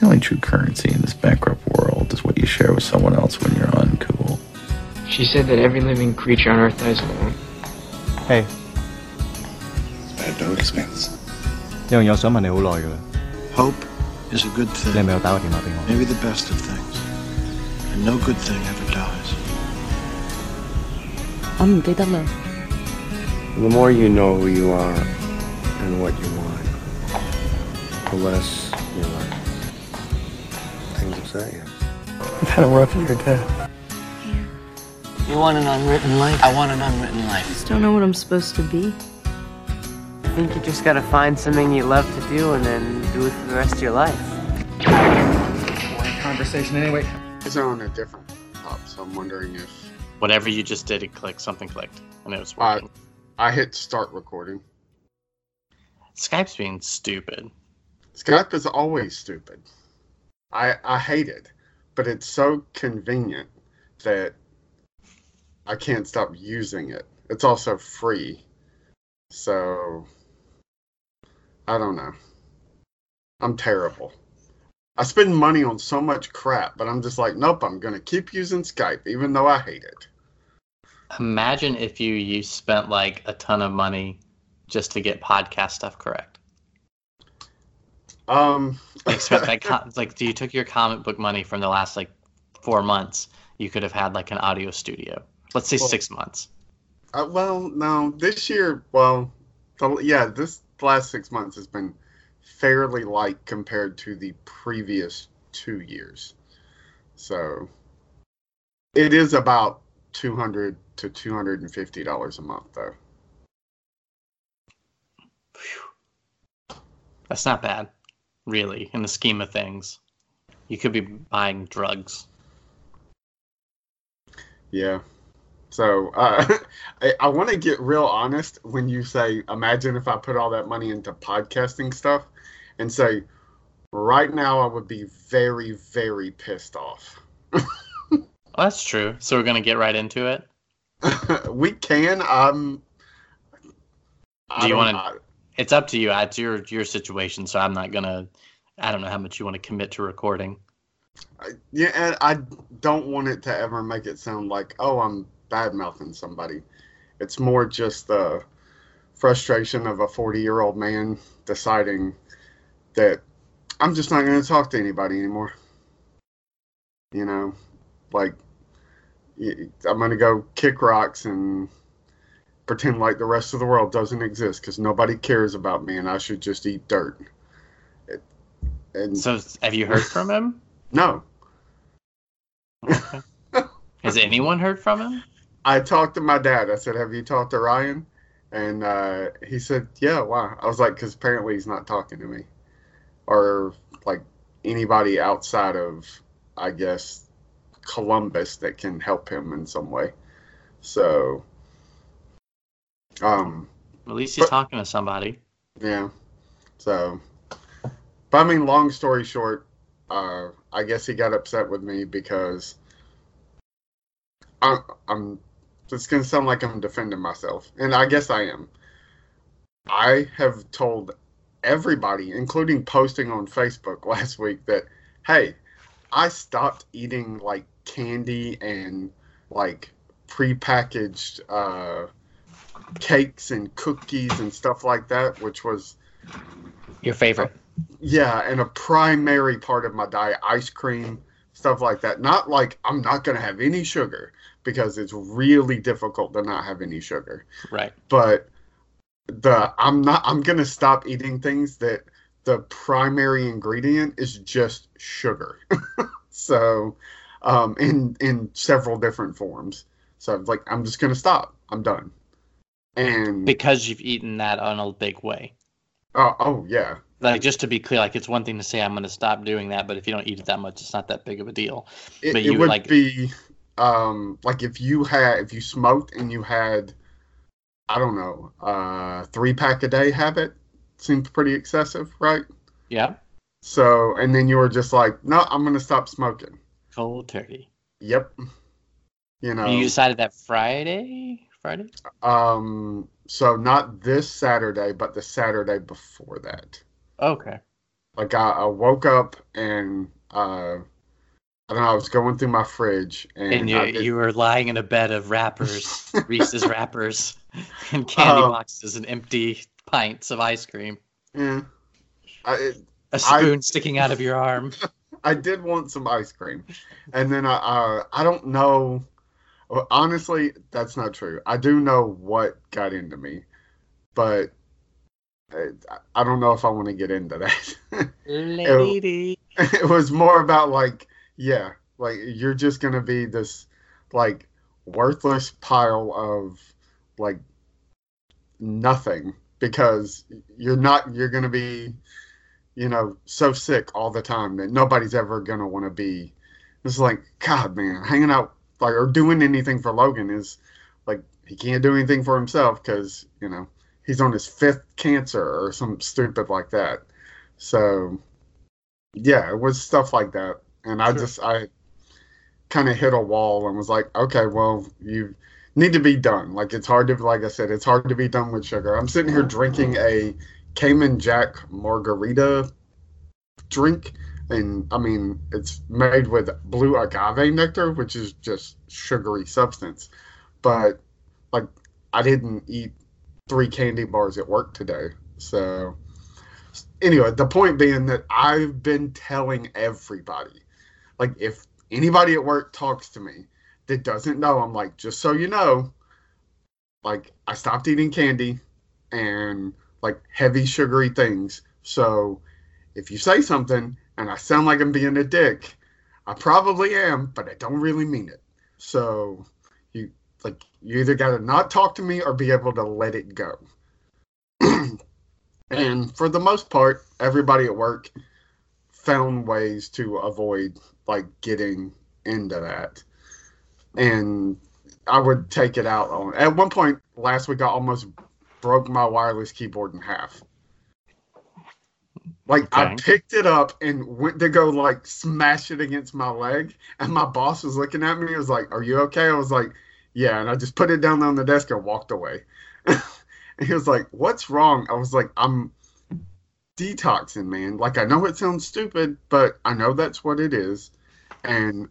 The only true currency in this bankrupt world is what you share with someone else when you're uncool. She said that every living creature on Earth dies alone. Hey， At no expense. 有样嘢我想问你好耐㗎啦， Hope is a good 你系 thing. 咪有打个电话俾我？ Maybe the best of things. And no good thing ever dies. 我唔记得啦。 The more you know who you are and what you want, the less you let things you. I've had a rough year, Dad. You want an unwritten life? I want an unwritten life. I Just don't know what I'm supposed to be. I think you just gotta find something you love to do and then do it for the rest of your life. Conversation anyway. It's on a different top, so I'm wondering if Whatever you just did, it clicked. Something clicked, and it was I working. I hit start recording. Skype's being stupid. Skype is always stupid. I I hate it, but it's so convenient that I can't stop using it. It's also free, so I don't know. I'm terrible. I spend money on so much crap, but I'm just like, nope. I'm gonna keep using Skype, even though I hate it. Imagine if you you spent like a ton of money just to get podcast stuff correct. Um, Like, spent that com- like you took your comic book money from the last like four months. You could have had like an audio studio. Let's say Well- six months. Uh, well, no, this year, well, the, yeah, this last six months has been fairly light compared to the previous two years. So it is about two hundred to two hundred and fifty dollars a month, though. That's not bad, really, in the scheme of things. You could be buying drugs. Yeah. So uh, I, I want to get real honest when you say, imagine if I put all that money into podcasting stuff, and say, right now I would be very, very pissed off. Well, that's true. So we're gonna get right into it. we can. Um. Do you wanna- It's up to you. It's your your situation, so I'm not gonna. I don't know how much you want to commit to recording. I- Yeah, and I don't want it to ever make it sound like, oh, I'm bad mouthing somebody. It's more just the frustration of a 40 year old man deciding that I'm just not going to talk to anybody anymore. You know, like, I'm going to go kick rocks and pretend like the rest of the world doesn't exist because nobody cares about me and I should just eat dirt. It, and So have you heard from him? no, Okay. Has anyone heard from him? I talked to my dad. I said, "Have you talked to Ryan?" And uh, he said, "Yeah." Why? I was like, "Because apparently he's not talking to me, or like anybody outside of, I guess, Columbus that can help him in some way." So, um, At least he's But- talking to somebody. yeah. So, but I mean, long story short, uh, I guess he got upset with me because I'm, I'm. It's gonna sound like I'm defending myself, and I guess I am. I have told everybody, including posting on Facebook last week, that hey, I stopped eating like candy and like prepackaged uh, cakes and cookies and stuff like that, which was Your favorite. yeah, and a primary part of my diet, ice cream, stuff like that. Not like I'm not going to have any sugar because it's really difficult to not have any sugar. Right. But the I'm not I'm going to stop eating things that the primary ingredient is just sugar. so, um in in several different forms. So like I'm just going to stop. I'm done. And Because you've eaten that on a big way. oh, oh yeah. Like just to be clear, like it's one thing to say I'm going to stop doing that, but if you don't eat it that much, it's not that big of a deal. It, But it you would like- be um like if you had if you smoked and you had I don't know uh three pack a day habit seems pretty excessive, right? Yeah. So and then you were just like, no, I'm gonna stop smoking. Cold turkey. Yep. You know, You decided that Friday? Friday? um, so not this Saturday, but the Saturday before that. Okay. like I, I woke up and uh, I don't know. I was going through my fridge and, And you, did- you were lying in a bed of wrappers, Reese's wrappers, and candy Um, boxes and empty pints of ice cream. yeah, I, it, A I- spoon sticking out of your arm. I did want some ice cream, and then I uh, I don't know. Honestly, that's not true. I do know what got into me, but uh, I don't know if I want to get into that. Lady. it was more about like, yeah, like you're just gonna be this like worthless pile of like nothing because you're not you're gonna be you know so sick all the time that nobody's ever gonna want to be it's like god man hanging out like or doing anything for logan is like he can't do anything for himself because you know he's on his fifth cancer or some stupid like that. So yeah it was stuff like that. And i Sure. just i kind of hit a wall and was like okay well you need to be done. Like it's hard to like i said it's hard to be done with sugar. I'm sitting here drinking a cayman jack margarita drink and i mean it's made with blue agave nectar which is just sugary substance. But like i didn't eat three candy bars at work today. So anyway the point being that i've been telling everybody like if anybody at work talks to me that doesn't know i'm like just so you know like i stopped eating candy and like heavy sugary things. So if you say something and i sound like i'm being a dick. I probably am but i don't really mean it. So you like you either got to not talk to me or be able to let it go. And for the most part everybody at work found ways to avoid like getting into that. And i would take it out on at one point last week i almost broke my wireless keyboard in half like i picked it up and went to go like smash it against my leg and my boss was looking at me he was like are you okay i was like yeah and i just put it down on the desk and walked away and he was like what's wrong i was like i'm detoxing, man. Like I know it sounds stupid, but I know that's what it is. And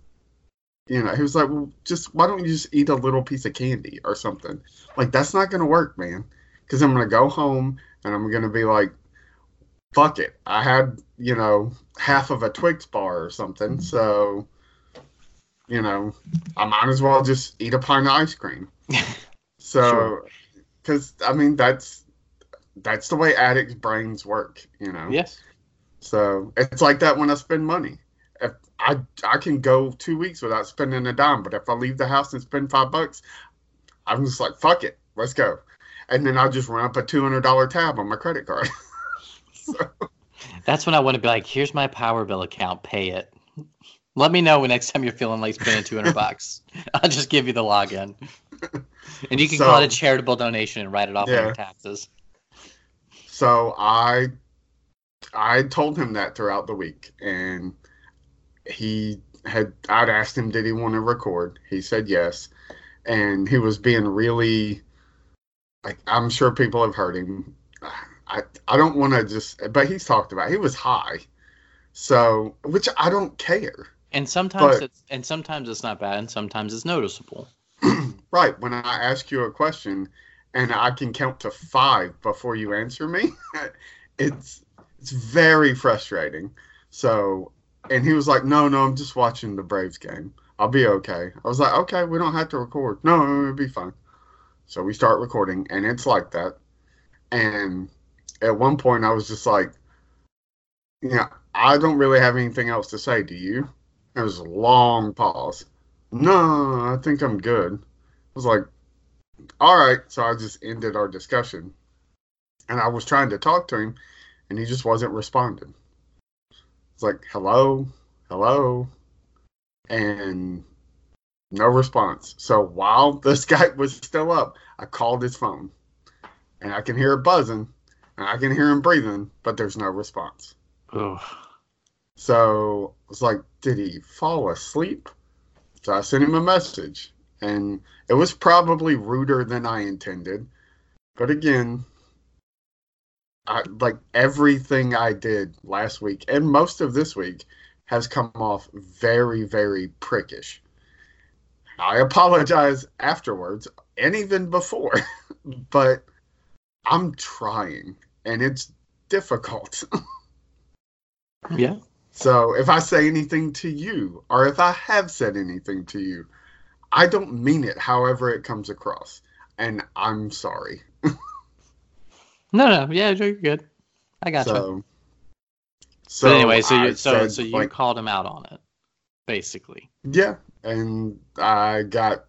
you know, he was like, "Well, just why don't you just eat a little piece of candy or something?" Like that's not gonna work, man. Because I'm gonna go home and I'm gonna be like, "Fuck it, I had you know half of a Twix bar or something, mm-hmm. so." You know, I might as well just eat a pint of ice cream. So, Sure. because I mean that's that's the way addicts' brains work. You know. Yes. So it's like that when I spend money. If I I can go two weeks without spending a dime, but if I leave the house and spend five bucks, I'm just like fuck it, let's go, and then I'll just run up a two hundred dollar tab on my credit card. so, That's when I want to be like, here's my power bill account, pay it. Let me know when next time you're feeling like spending 200 bucks. I'll just give you the login. And you can call it a charitable donation and write it off on your taxes. so I I told him that throughout the week, and he had I'd asked him did he want to record. He said yes, and he was being really like I'm sure people have heard him. I I don't want to just, but he's talked about. it. He was high, so which I don't care. And sometimes But- it's and sometimes it's not bad and sometimes it's noticeable. Right when I ask you a question, and I can count to five before you answer me, it's it's very frustrating. So, and he was like, "No, no, I'm just watching the Braves game. I'll be okay." I was like, "Okay, we don't have to record. No, it'll be fine." So we start recording, and it's like that. And at one point, I was just like, "Yeah, I don't really have anything else to say. Do you?" There was a long pause. No, I think I'm good. I was like, all right. So I just ended our discussion. And I was trying to talk to him, and he just wasn't responding. It's like, hello, hello. And no response. So while the Skype was still up, I called his phone. And I can hear it buzzing, I can hear him breathing, but there's no response. Ugh. So I was like, did he fall asleep? So I sent him a message, and it was probably ruder than I intended. But again, I, like everything I did last week and most of this week has come off very, very prickish. I apologize afterwards and even before, but I'm trying and it's difficult. Yeah. So if I say anything to you, or if I have said anything to you, I don't mean it however it comes across. And I'm sorry. No, no, yeah, you're good. I got you. So, so But anyway, so you so said, so you like, called him out on it, basically. yeah, and I got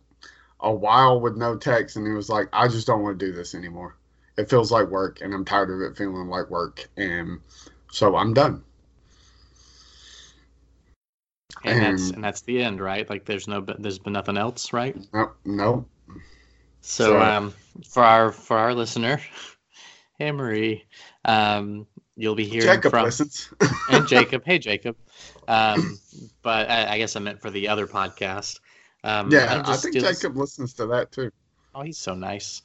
a while with no text, and he was like, "I just don't want to do this anymore. It feels like work, and I'm tired of it feeling like work, and so I'm done." And, that's And- and that's the end, right? Like there's no there's been nothing else, right? No, no, So So- um for our for our listener, hey Marie, um you'll be hearing Jacob from listens. and Jacob. Hey Jacob. Um but I, I guess I meant for the other podcast. Um yeah, I think Jacob listens to that too. Oh, he's so nice.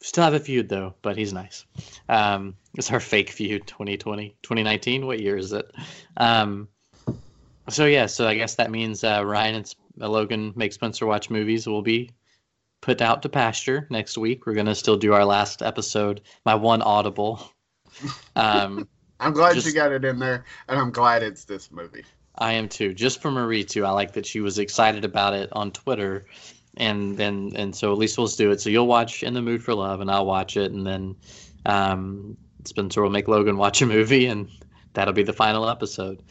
Still have a feud though, but he's nice. Um, it's our fake feud 2020, 2019. What year is it? Um, so yeah, so I guess that means uh, Ryan and uh, Logan make Spencer watch movies will be put out to pasture next week. We're gonna still do our last episode, my one audible. Um, I'm glad Just- you got it in there, and I'm glad it's this movie. I am too. Just for Marie too. I like that she was excited about it on Twitter, and then and so at least we'll do it. So you'll watch In the Mood for Love, and I'll watch it, and then um, Spencer will make Logan watch a movie, and that'll be the final episode.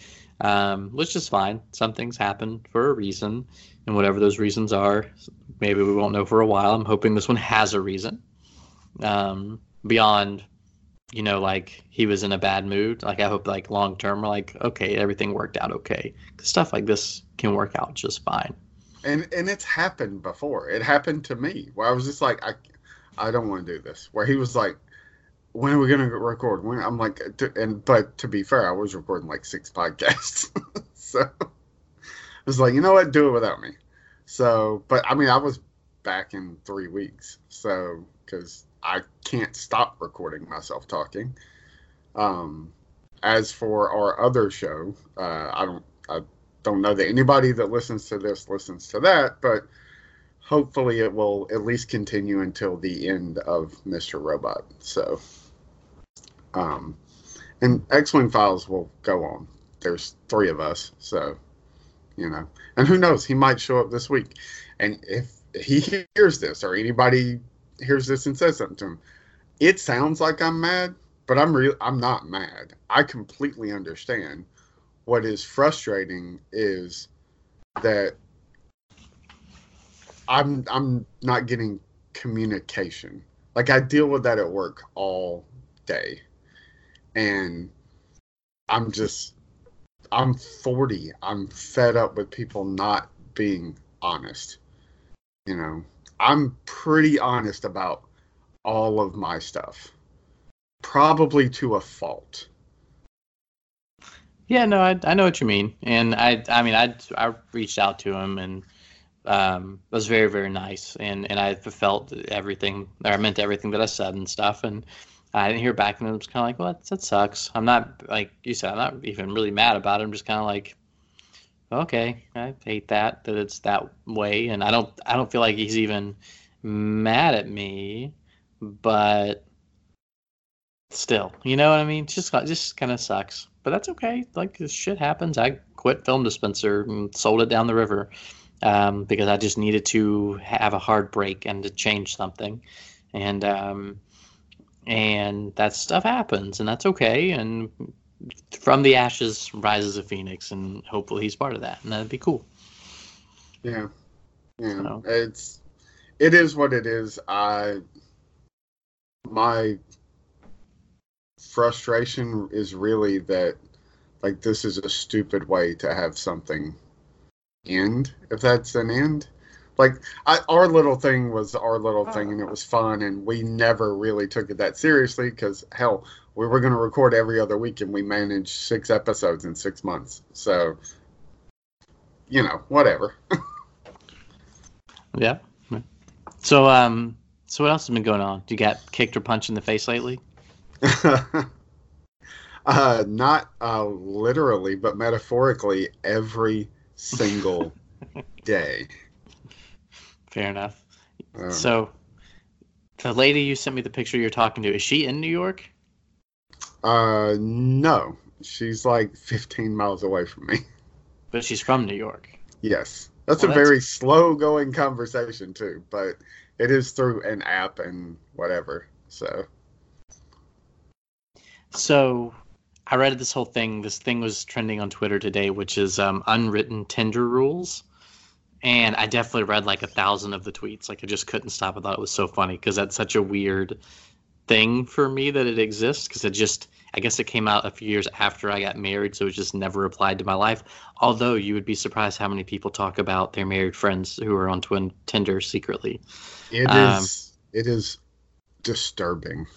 Um, which is fine. Some things happen for a reason, and whatever those reasons are, maybe we won't know for a while. I'm hoping this one has a reason. Um, beyond you know, like he was in a bad mood. Like I hope, like long term, we're like, okay, everything worked out okay. 'Cause stuff like this can work out just fine. And and it's happened before. It happened to me where I was just like, I, I don't want to do this. Where he was like, when are we gonna record? When I'm like, and but to be fair, I was recording like six podcasts, so I was like, you know what, do it without me. So, but I mean, I was back in three weeks, so because I can't stop recording myself talking. Um, as for our other show, uh, I don't, I don't know that anybody that listens to this listens to that, but hopefully it will at least continue until the end of Mr. Robot. So, um, and X Wing Files will go on. There's three of us, so you know, and who knows, he might show up this week. And if he hears this or anybody hears this and says something to him, it sounds like I'm mad, but I'm real. I'm not mad. I completely understand. What is frustrating is that I'm I'm not getting communication. Like I deal with that at work all day. And I'm just I'm 40. I'm fed up with people not being honest. You know, I'm pretty honest about all of my stuff. Probably to a fault. Yeah, no, I, I know what you mean, and I I mean I I reached out to him and um, was very very nice, and and I felt everything or I meant everything that I said and stuff, and I didn't hear back, and it was kind of like, well, that, that sucks. I'm not like you said, I'm not even really mad about it. I'm just kind of like, okay, I hate that that it's that way, and I don't I don't feel like he's even mad at me, but still, you know what I mean? It's just just kind of sucks, but that's okay. Like this shit happens. I quit Film Dispenser and sold it down the river um, because I just needed to have a hard break and to change something, and um, and that stuff happens, and that's okay. And from the ashes rises a phoenix, and hopefully he's part of that, and that'd be cool. Yeah. Yeah. So- It's it is what it is. I my frustration is really that like this is a stupid way to have something end if that's an end like I, our little thing was our little thing and it was fun and we never really took it that seriously because hell we were going to record every other week and we managed six episodes in six months so you know whatever Yeah. So um, so what else has been going on? Do you got kicked or punched in the face lately? uh, not uh, literally, but metaphorically, every single day. Fair enough. Um, So, the lady you sent me the picture you're talking to, is she in New York? uh, no, she's like 15 miles away from me. But she's from New York. Yes, that's Well, a that's- very slow-going conversation too, but it is through an app and whatever. So So, I read this whole thing. This thing was trending on Twitter today, which is um, unwritten Tinder rules. And I definitely read like a thousand of the tweets. Like, I just couldn't stop. I thought it was so funny because that's such a weird thing for me that it exists because it just, I guess it came out a few years after I got married. So it just never applied to my life. Although you would be surprised how many people talk about their married friends who are on twin Tinder secretly. it is Um, it is disturbing.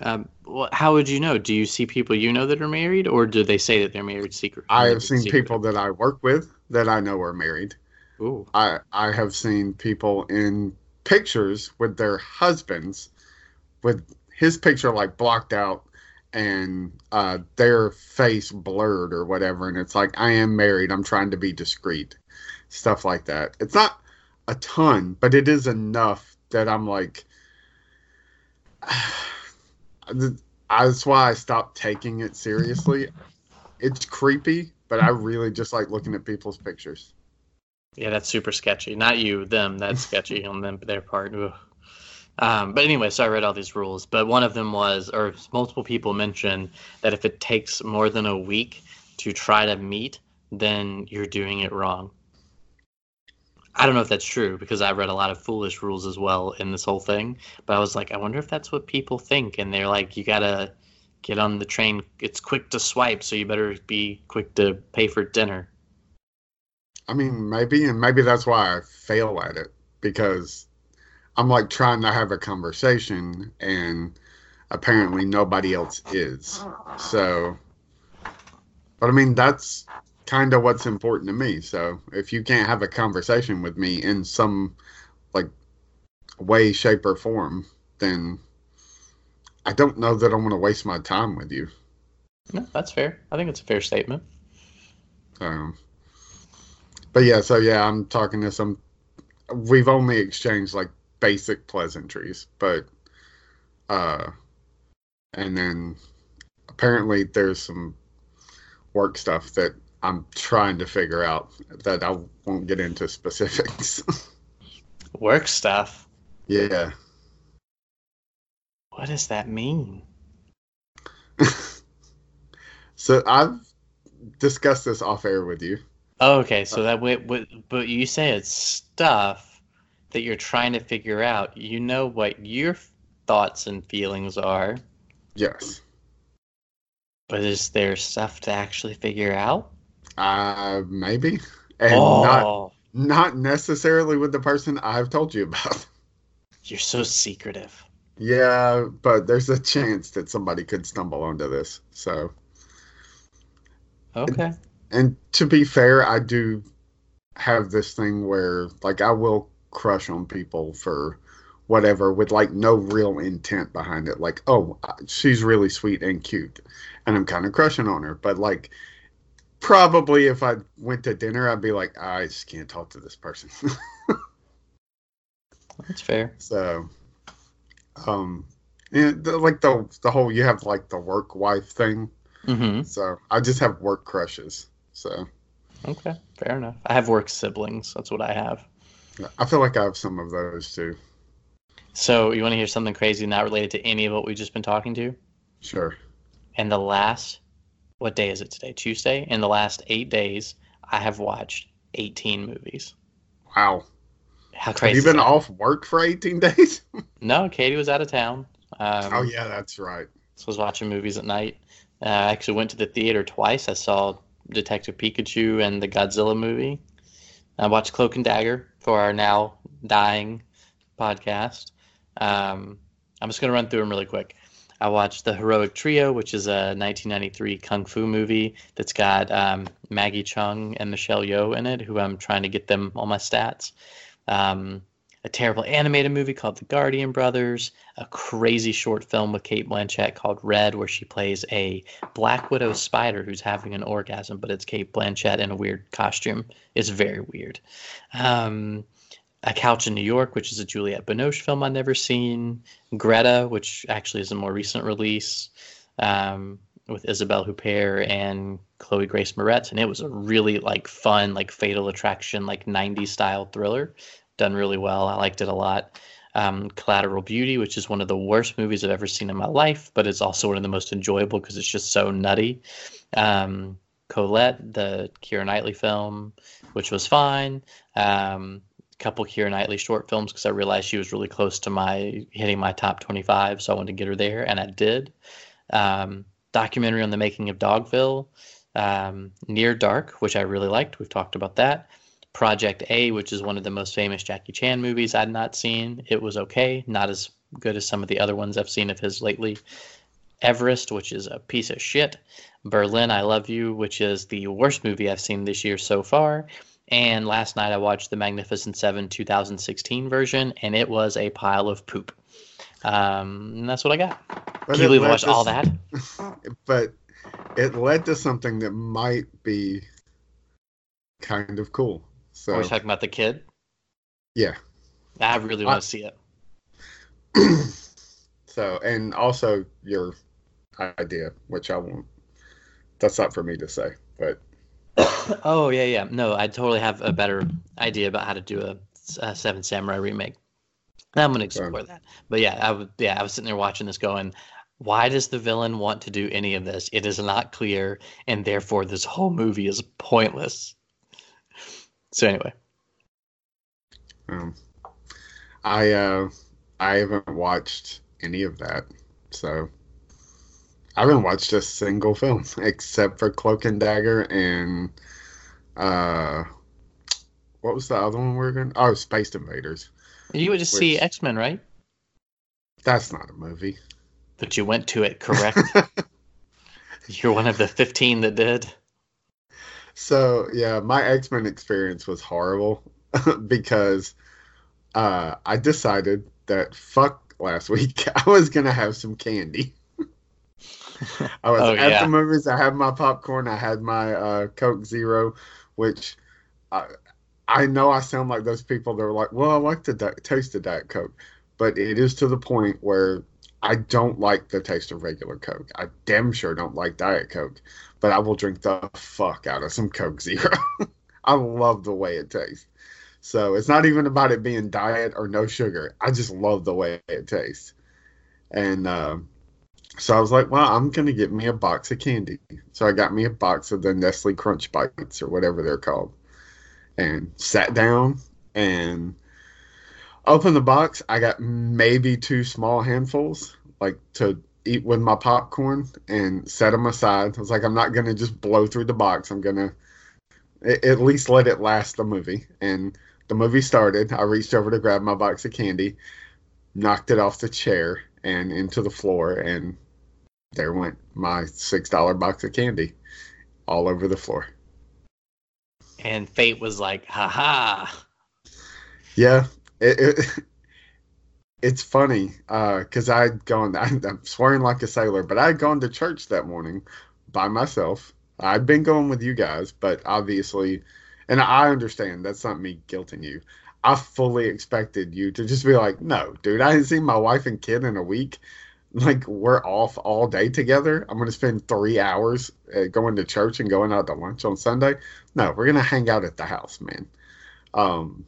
Um, well, how would you know? Do you see people you know that are married, or do they say that they're married secretly? I have seen secret? people that I work with that I know are married. Ooh. I I have seen people in pictures with their husbands with his picture like blocked out and uh, their face blurred or whatever and it's like I am married I'm trying to be discreet stuff like that it's not a ton but it is enough that I'm like that's why I stopped taking it seriously it's creepy but I really just like looking at people's pictures Yeah, that's super sketchy. Not you, them. That's sketchy on them their part. Um, but anyway, so I read all these rules, but one of them was, or multiple people mentioned that if it takes more than a week to try to meet, then you're doing it wrong. I don't know if that's true because I read a lot of foolish rules as well in this whole thing. But I was like, I wonder if that's what people think, and they're like, you gotta get on the train. It's quick to swipe, so you better be quick to pay for dinner. I mean, maybe, and maybe that's why I fail at it because I'm like trying to have a conversation, and apparently nobody else is. So, but I mean, that's kind of what's important to me. So, if you can't have a conversation with me in some like way, shape, or form, then I don't know that I'm going to waste my time with you. No, that's fair. I think it's a fair statement. Um, but yeah, so yeah, I'm talking to some. We've only exchanged like basic pleasantries, but uh, and then apparently there's some work stuff that I'm trying to figure out that I won't get into specifics. Work stuff. yeah, What does that mean? so I've discussed this off air with you. Oh, okay, so uh, that way, but but you say it's stuff that you're trying to figure out. You know what your thoughts and feelings are, Yes, but is there stuff to actually figure out? Uh, maybe, and not oh, not necessarily with the person I've told you about. you're so secretive. Yeah, but there's a chance that somebody could stumble onto this. So, Okay. and to be fair, I do have this thing where, like, I will crush on people for whatever with, like, no real intent behind it. Like, oh, she's really sweet and cute, and I'm kind of crushing on her. But, like, probably if I went to dinner, I'd be like, I just can't talk to this person. That's fair. So, um, yeah, the, like the the whole you have like the work wife thing. Mm-hmm. So I just have work crushes. So Okay, fair enough. I have work siblings. That's what I have. I feel like I have some of those too. So you want to hear something crazy not related to any of what we've just been talking to? Sure. And the last, what day is it today? Tuesday. In the last eight days, I have watched 18 movies. Wow. How Have crazy! you is been off work for 18 days? No, Katie was out of town. Um, oh yeah, that's right. So I was watching movies at night. Uh, I actually went to the theater twice. I saw Detective Pikachu and the Godzilla movie. I watched Cloak and Dagger for our now dying podcast. Um, I'm just going to run through them really quick. I watched The Heroic Trio, which is a 1993 kung fu movie that's got um, Maggie Cheung and Michelle Yeoh in it, who I'm trying to get them all my stats. Um, a terrible animated movie called The Guardian Brothers, a crazy short film with Cate Blanchett called Red, where she plays a Black Widow spider who's having an orgasm, but it's Cate Blanchett in a weird costume. It's very weird. Um, a Couch in New York, which is a Juliette Binoche film I've never seen. Greta, which actually is a more recent release um, with Isabelle Huppert and Chloe Grace Moretz, and it was a really like fun, like Fatal Attraction, like '90s style thriller. Done really well. I liked it a lot. Um, Collateral Beauty, which is one of the worst movies I've ever seen in my life, but it's also one of the most enjoyable because it's just so nutty. Um, Colette, the Keira Knightley film, which was fine. Um, couple Keira Knightley short films because I realized she was really close to my hitting my top 25, so I wanted to get her there, and I did. Um, documentary on the making of Dogville, um, Near Dark, which I really liked. We've talked about that. Project A, which is one of the most famous Jackie Chan movies I'd not seen. It was okay, not as good as some of the other ones I've seen of his lately. Everest, which is a piece of shit. Berlin, I Love You, which is the worst movie I've seen this year so far. And last night I watched the Magnificent Seven 2016 version, and it was a pile of poop. Um, and that's what I got. But Can you believe I watched to all that? but it led to something that might be kind of cool. So Are we talking about the kid? yeah. I really want to see it. So and also your idea, which I won't. That's not for me to say, but Oh yeah, yeah. No, I totally have a better idea about how to do a, a Seven Samurai remake. I'm gonna explore that. But yeah, I would. Yeah, I was sitting there watching this, going, "Why does the villain want to do any of this? It is not clear, and therefore this whole movie is pointless." So anyway, um, I uh, I haven't watched any of that, so I haven't watched a single film except for Cloak and Dagger and uh, what was the other one we were going? Oh, Space Invaders. you would just see X Men, right? That's not a movie. But you went to it correct. You're one of the 15 that did. So yeah, my X Men experience was horrible because uh, I decided that fuck last week I was gonna have some candy. I was Oh, at yeah. the movies. I had my popcorn. I had my uh, Coke Zero, which I, I know I sound like those people that are like, well, I like the di- taste of Diet Coke, but it is to the point where I don't like the taste of regular Coke. I damn sure don't like Diet Coke, but I will drink the fuck out of some Coke Zero. I love the way it tastes. So it's not even about it being diet or no sugar. I just love the way it tastes. And uh, so I was like, well, I'm going to get me a box of candy. So I got me a box of the Nestle Crunch Bites or whatever they're called and sat down and opened the box. I got maybe two small handfuls, like to eat with my popcorn and set them aside. I was like, I'm not going to just blow through the box. I'm going to at least let it last the movie. And the movie started. I reached over to grab my box of candy, knocked it off the chair and into the floor, and there went my six dollar box of candy all over the floor. And Fate was like, ha ha. Yeah, it, it it's funny uh, because I'd gone. I'm swearing like a sailor, but I'd gone to church that morning by myself. I'd been going with you guys, but obviously, and I understand that's not me guilting you. I fully expected you to just be like, "No, dude, I hadn't seen my wife and kid in a week. Like we're off all day together. I'm going to spend three hours uh, going to church and going out to lunch on Sunday. No, we're going to hang out at the house, man." Um,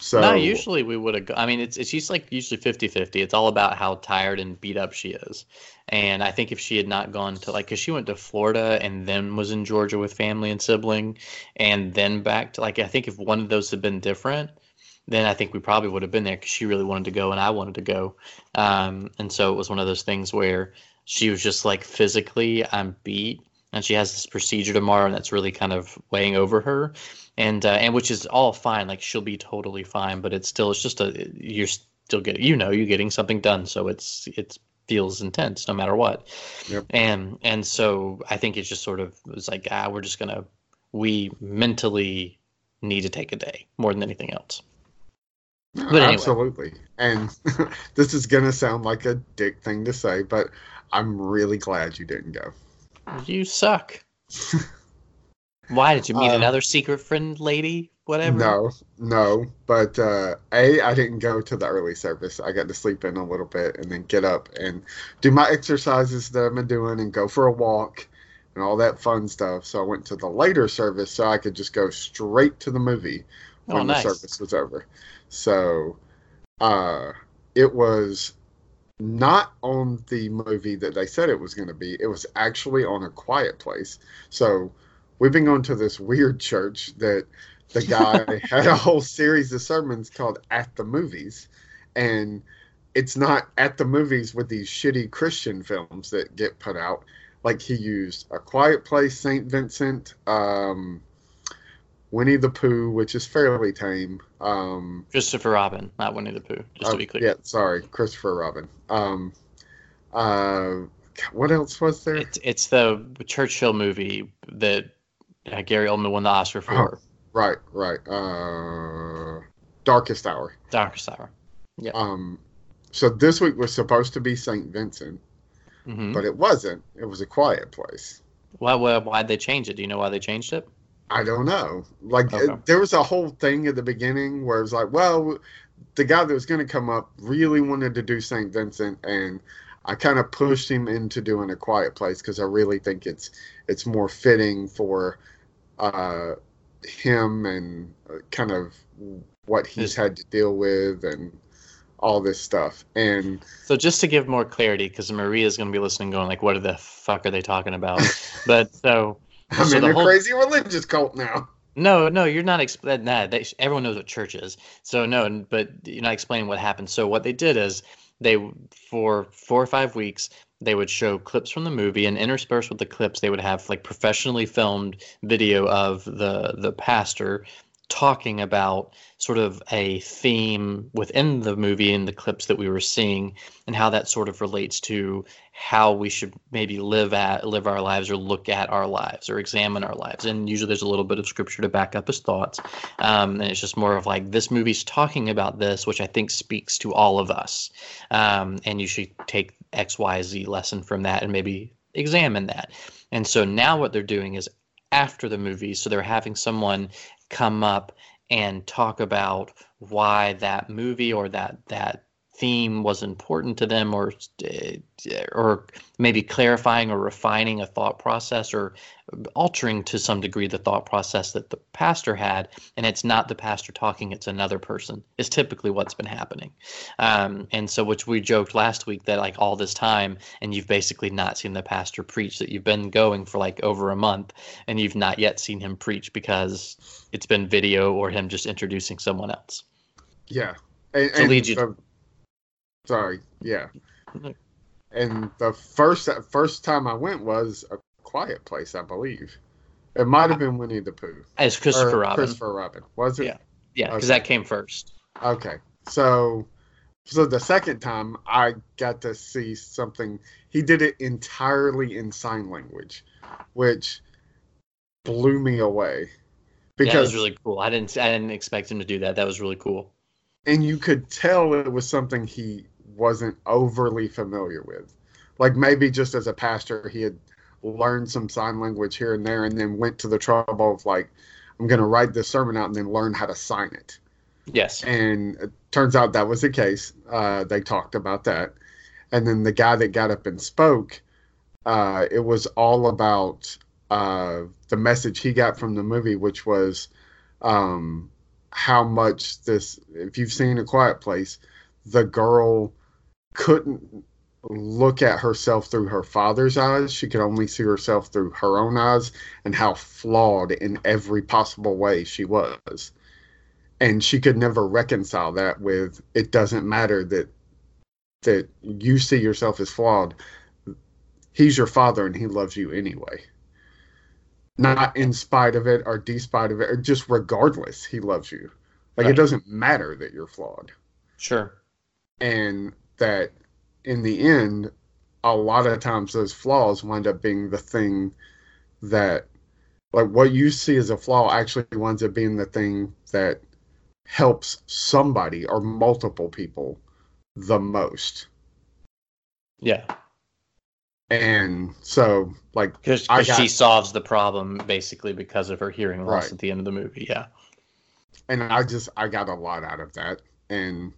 so no, usually we would have. I mean, it's it's just like usually 50-50. It's all about how tired and beat up she is. And I think if she had not gone to like, because she went to Florida and then was in Georgia with family and sibling, and then back to like, I think if one of those had been different, then I think we probably would have been there because she really wanted to go and I wanted to go. Um, and so it was one of those things where she was just like physically, I'm beat, and she has this procedure tomorrow, and that's really kind of weighing over her and uh, and which is all fine. Like she'll be totally fine, but it's still it's just a you're still getting you know you're getting something done, so it's it's feels intense no matter what. Yep. And and so I think it's just sort of it's like ah we're just gonna we mentally need to take a day more than anything else. But anyway. Absolutely. And this is going to sound like a dick thing to say, but I'm really glad you didn't go. You suck. Why did you meet Uh, another secret friend lady? Whatever. No, no. But uh, A, I didn't go to the early service. I got to sleep in a little bit and then get up and do my exercises that I've been doing and go for a walk and all that fun stuff. So I went to the later service so I could just go straight to the movie Oh, when nice. the service was over. So uh, it was not on the movie that they said it was going to be. It was actually on a quiet place. So we've been going to this weird church that the guy had a whole series of sermons called At the Movies. And it's not at the movies with these shitty Christian films that get put out. Like he used A Quiet Place, St. Vincent, um, Winnie the Pooh, which is fairly tame. Um, Christopher Robin, not Winnie the Pooh. Just oh, to be clear. Yeah, sorry, Christopher Robin. Um, uh, what else was there? It's it's the Churchill movie that uh, Gary Oldman won the Oscar for. Right, right. Uh, Darkest Hour. Darkest Hour. Yeah. Um, so this week was supposed to be St. Vincent, hmm but it wasn't. It was a quiet place. Why, why why'd they change it? Do you know why they changed it? I don't know. Like Okay. it- there was a whole thing at the beginning where it was like, well, the guy that was going to come up really wanted to do St. Vincent, and I kind of pushed him into doing a quiet place because I really think it's it's more fitting for uh, him and uh, kind of what he's had to deal with and all this stuff. And So just to give more clarity, because Maria's going to be listening, going like, "What the fuck are they talking about?" but so I'm So in the a whole- crazy religious cult now. No, no, you're not explaining that. They, everyone knows what church is. So no, but you're not explaining what happened. So what they did is they, for four or five weeks, they would show clips from the movie, and interspersed with the clips, they would have like professionally filmed video of the the pastor talking about sort of a theme within the movie and the clips that we were seeing, and how that sort of relates to how we should maybe live at live our lives or look at our lives or examine our lives. And usually there's a little bit of scripture to back up his thoughts. Um, and it's just more of like this movie's talking about this which i think speaks to all of us. Um, and you should take xyz lesson from that and maybe examine that. And so now what they're doing is after the movie so they're having someone come up and talk about why that movie or that that theme was important to them or uh, or maybe clarifying or refining a thought process or altering to some degree the thought process that the pastor had and it's not the pastor talking it's another person is typically what's been happening um, and so which we joked last week that like all this time and you've basically not seen the pastor preach that you've been going for like over a month and you've not yet seen him preach because it's been video or him just introducing someone else Yeah. And, To and lead you- the- sorry. Yeah. Mm-hmm. And the first first time I went was a quiet place, I believe. It might have been Winnie the Pooh. as christopher robin Christopher Robin. Was it? Yeah. yeah because Okay. that came first Okay. So so the second time I got to see something he did it entirely in sign language, which blew me away. yeah, that Because was really cool i didn't i didn't expect him to do that that was really cool and you could tell it was something he wasn't overly familiar with. Like maybe just as a pastor, he had learned some sign language here and there, and then went to the trouble of like, I'm going to write this sermon out and then learn how to sign it. yes And it turns out that was the case. Uh, they talked about that, and then the guy that got up and spoke, uh, it was all about uh, the message he got from the movie, which was um, how much this. If you've seen A Quiet Place, the girl couldn't look at herself through her father's eyes. She could only see herself through her own eyes, and how flawed in every possible way she was. And she could never reconcile that with it doesn't matter that that you see yourself as flawed. He's your father and he loves you anyway. Not in spite of it or despite of it, or just regardless, he loves you. Like it doesn't matter that you're flawed sure and that in the end a lot of times those flaws wind up being the thing that like what you see as a flaw actually winds up being the thing that helps somebody or multiple people the most. Yeah, And so, like, because she solves the problem basically because of her hearing loss Right. at the end of the movie. Yeah. and I just I got a lot out of that. And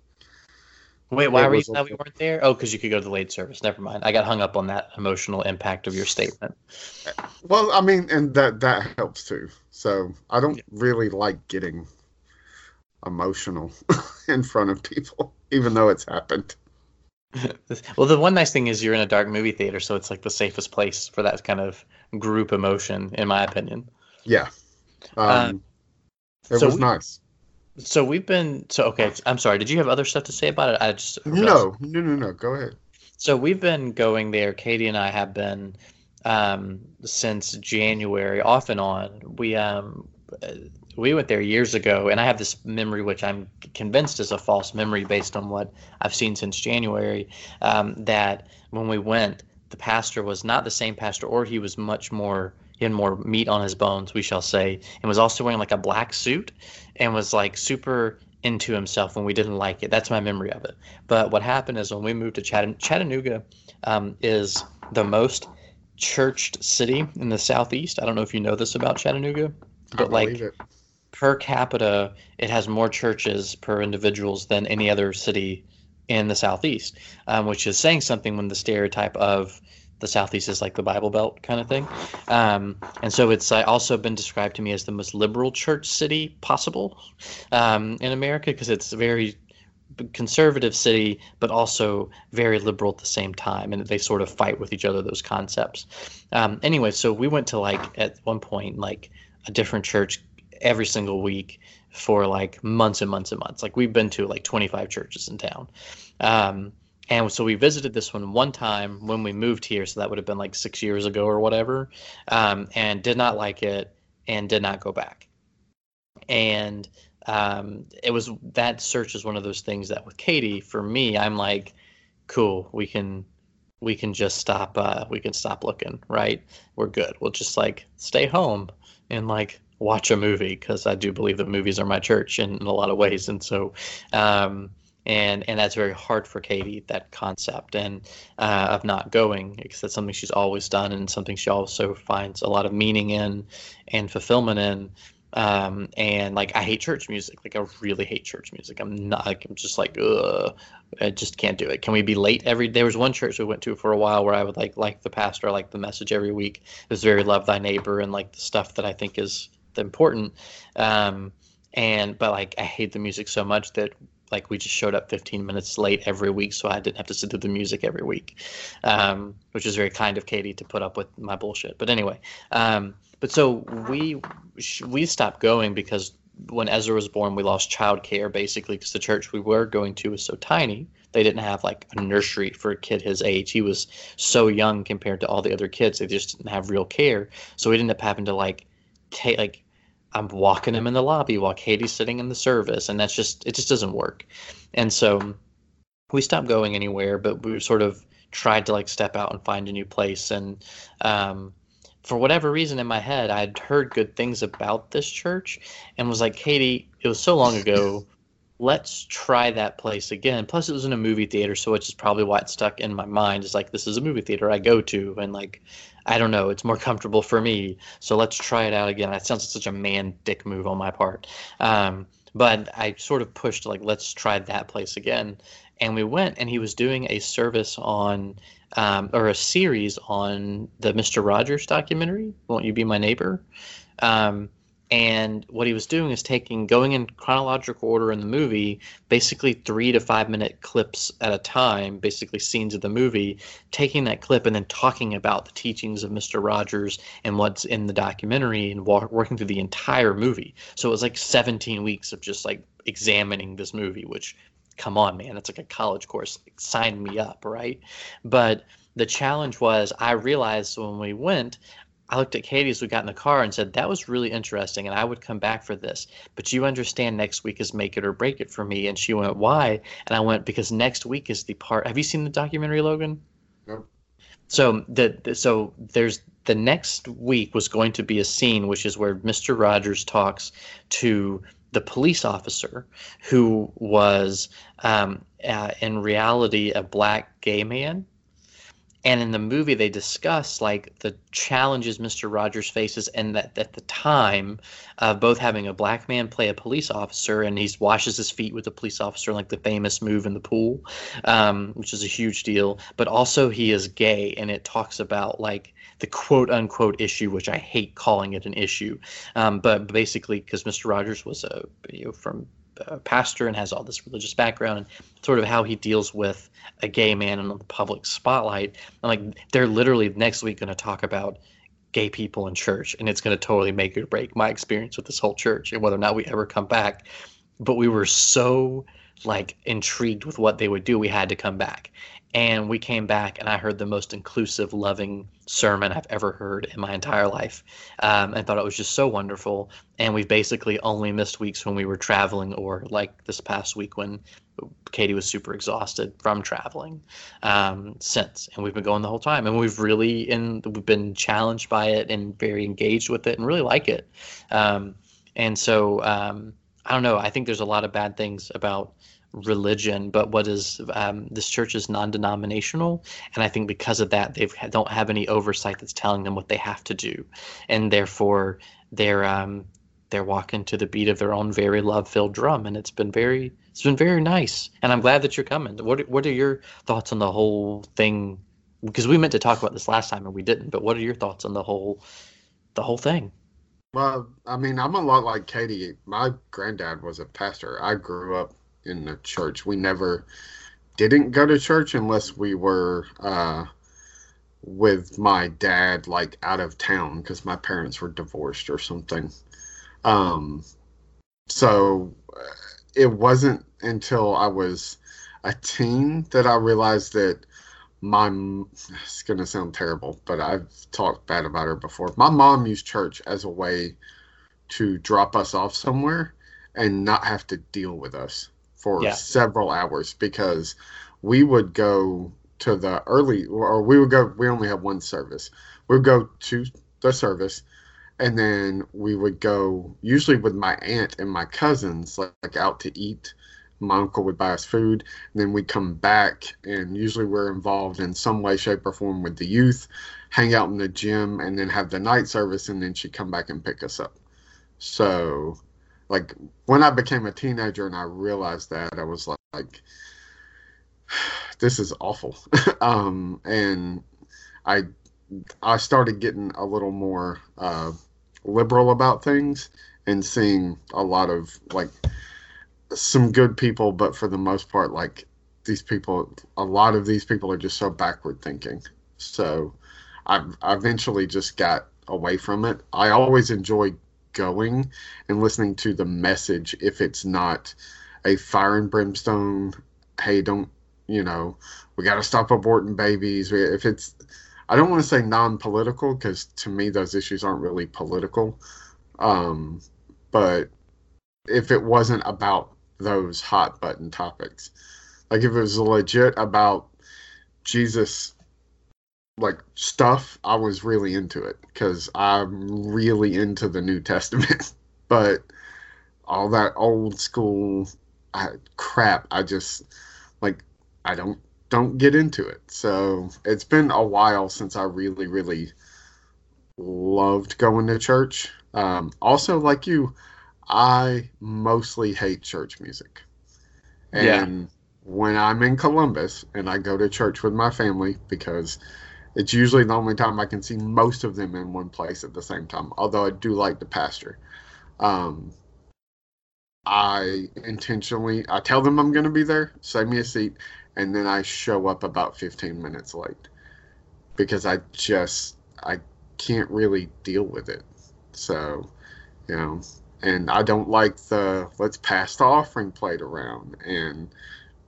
Wait, why were you was glad we weren't there? Oh, because you could go to the late service. Never mind. I got hung up on that emotional impact of your statement. well, I mean, and that that helps too. So I don't really like getting emotional in front of people, even though it's happened. well, the one nice thing is you're in a dark movie theater, so it's like the safest place for that kind of group emotion, in my opinion. Yeah. Um, Uh, it so was we- nice. So we've been so okay. I'm sorry. Did you have other stuff to say about it? I just No, no, no, no. Go ahead. So we've been going there. Katie and I have been um, since January, off and on. We um, we went there years ago, and I have this memory, which I'm convinced is a false memory based on what I've seen since January. Um, that when we went, the pastor was not the same pastor, or he was much more. He had more meat on his bones, we shall say, and was also wearing like a black suit, and was like super into himself when we didn't like it. That's my memory of it. But what happened is when we moved to Chatt- Chattanooga, um, is the most churched city in the southeast. I don't know if you know this about Chattanooga, but like it. per capita, it has more churches per individuals than any other city in the southeast, um, which is saying something when the stereotype of the southeast is like the Bible Belt kind of thing. Um, and so it's uh, also been described to me as the most liberal church city possible um, in America because it's a very conservative city, but also very liberal at the same time. And they sort of fight with each other, those concepts. Um, anyway, so we went to like at one point, like a different church every single week for like months and months and months. Like we've been to like 25 churches in town. And so we visited this one one time when we moved here. So that would have been like six years ago or whatever. Um, and did not like it and did not go back. And um, it was that search is one of those things that with Katie, for me, I'm like, cool, we can we can just stop uh, we can stop looking, right? We're good. We'll just like stay home and like watch a movie because I do believe that movies are my church in, in a lot of ways, and so um, and and that's very hard for Katie that concept and uh, of not going because that's something she's always done and something she also finds a lot of meaning in and fulfillment in. Um, and like I hate church music. Like I really hate church music. I'm not. Like, I'm just like, ugh, I just can't do it. Can we be late every? There was one church we went to for a while where I would like like the pastor, like the message every week. It was very love thy neighbor and like the stuff that I think is important. Um, and but like I hate the music so much that like we just showed up 15 minutes late every week so i didn't have to sit through the music every week. Um, which is very kind of katie to put up with my bullshit. But anyway um, but so we we stopped going because when ezra was born we lost childcare basically because the church we were going to was so tiny they didn't have like a nursery for a kid his age. He was so young compared to all the other kids they just didn't have real care. So we ended up having to like take like I'm walking him in the lobby while Katie's sitting in the service, and that's just it just doesn't work. And so we stopped going anywhere, but we sort of tried to like step out and find a new place. And um, for whatever reason in my head, I had heard good things about this church, and was like, Katie, it was so long ago. Let's try that place again. Plus, it was in a movie theater, so which is probably why it stuck in my mind. Is like this is a movie theater I go to, and like I don't know, it's more comfortable for me. So let's try it out again. That sounds like such a man dick move on my part. Um, but I sort of pushed like, let's try that place again. And we went, and he was doing a service on, um, or a series on the Mister Rogers documentary. Won't you be my neighbor? Um, and what he was doing is taking, going in chronological order in the movie, basically three to five minute clips at a time, basically scenes of the movie, taking that clip and then talking about the teachings of Mr. Rogers and what's in the documentary and working through the entire movie. So it was like 17 weeks of just like examining this movie, which, come on, man, it's like a college course. Like, sign me up, right? But the challenge was I realized when we went, I looked at Katie as we got in the car and said, That was really interesting, and I would come back for this. But you understand next week is make it or break it for me. And she went, Why? And I went, Because next week is the part. Have you seen the documentary, Logan? Nope. So the, the so there's the next week was going to be a scene which is where Mr. Rogers talks to the police officer who was um, uh, in reality a black gay man and in the movie they discuss like the challenges mr rogers faces and that at the time of both having a black man play a police officer and he washes his feet with the police officer like the famous move in the pool um, which is a huge deal. But also he is gay and it talks about like the quote unquote issue which i hate calling it an issue. Um, but basically because mr rogers was a you know, from pastor and has all this religious background and sort of how he deals with a gay man in the public spotlight. I'm like, they're literally next week going to talk about gay people in church, and it's going to totally make or break my experience with this whole church and whether or not we ever come back. But we were so like intrigued with what they would do, we had to come back. And we came back, and I heard the most inclusive, loving sermon I've ever heard in my entire life. Um, and thought it was just so wonderful. And we've basically only missed weeks when we were traveling, or like this past week when Katie was super exhausted from traveling um, since. And we've been going the whole time. And we've really in we've been challenged by it and very engaged with it and really like it. Um, and so um, I don't know. I think there's a lot of bad things about religion, but what is um, this church is non-denominational, and I think because of that, they don't have any oversight that's telling them what they have to do, and therefore they're um, they're walking to the beat of their own very love-filled drum, and it's been very it's been very nice, and I'm glad that you're coming. What what are your thoughts on the whole thing? Because we meant to talk about this last time and we didn't, but what are your thoughts on the whole the whole thing? Well, I mean, I'm a lot like Katie. My granddad was a pastor. I grew up in the church. We never didn't go to church unless we were uh, with my dad, like out of town, because my parents were divorced or something. Um, so uh, it wasn't until I was a teen that I realized that my it's gonna sound terrible, but I've talked bad about her before. My mom used church as a way to drop us off somewhere and not have to deal with us for yeah. several hours because we would go to the early or we would go we only have one service we would go to the service and then we would go usually with my aunt and my cousins like, like out to eat my uncle would buy us food then we'd come back and usually we're involved in some way shape or form with the youth hang out in the gym and then have the night service and then she'd come back and pick us up so like when I became a teenager and I realized that I was like, like this is awful. um, and I I started getting a little more uh, liberal about things and seeing a lot of like some good people, but for the most part, like these people, a lot of these people are just so backward thinking. So I eventually just got away from it. I always enjoy going and listening to the message if it's not a fire and brimstone hey don't you know we got to stop aborting babies if it's i don't want to say non-political because to me those issues aren't really political um, but if it wasn't about those hot button topics like if it was legit about jesus like stuff, I was really into it because I'm really into the New Testament. but all that old school crap, I just like I don't don't get into it. So it's been a while since I really really loved going to church. Um, also, like you, I mostly hate church music. And yeah. when I'm in Columbus and I go to church with my family because it's usually the only time I can see most of them in one place at the same time. Although I do like the pastor. Um, I intentionally I tell them I'm going to be there, save me a seat, and then I show up about 15 minutes late because I just I can't really deal with it. So, you know, and I don't like the let's pass the offering plate around and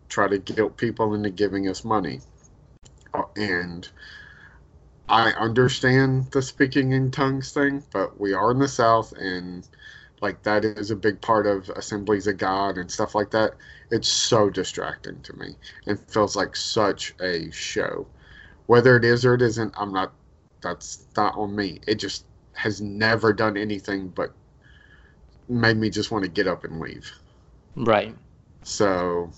try to guilt people into giving us money. Uh, and I understand the speaking in tongues thing, but we are in the South, and like that is a big part of Assemblies of God and stuff like that. It's so distracting to me and feels like such a show. Whether it is or it isn't, I'm not. That's not on me. It just has never done anything but made me just want to get up and leave. Right. So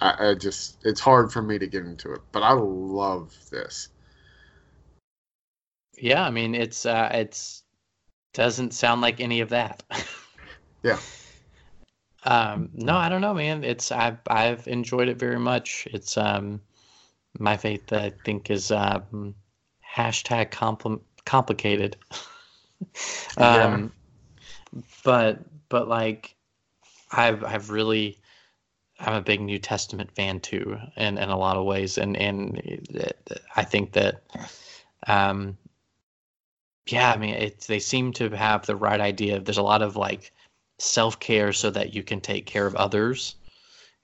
I, I just it's hard for me to get into it, but I love this. Yeah, I mean it's uh it's doesn't sound like any of that. Yeah. Um no, I don't know, man. It's I've I've enjoyed it very much. It's um my faith I think is um hashtag compl- complicated. um but but like I've I've really I'm a big New Testament fan too, in, in a lot of ways, and and I think that, um, yeah, I mean, it's they seem to have the right idea. There's a lot of like self care so that you can take care of others,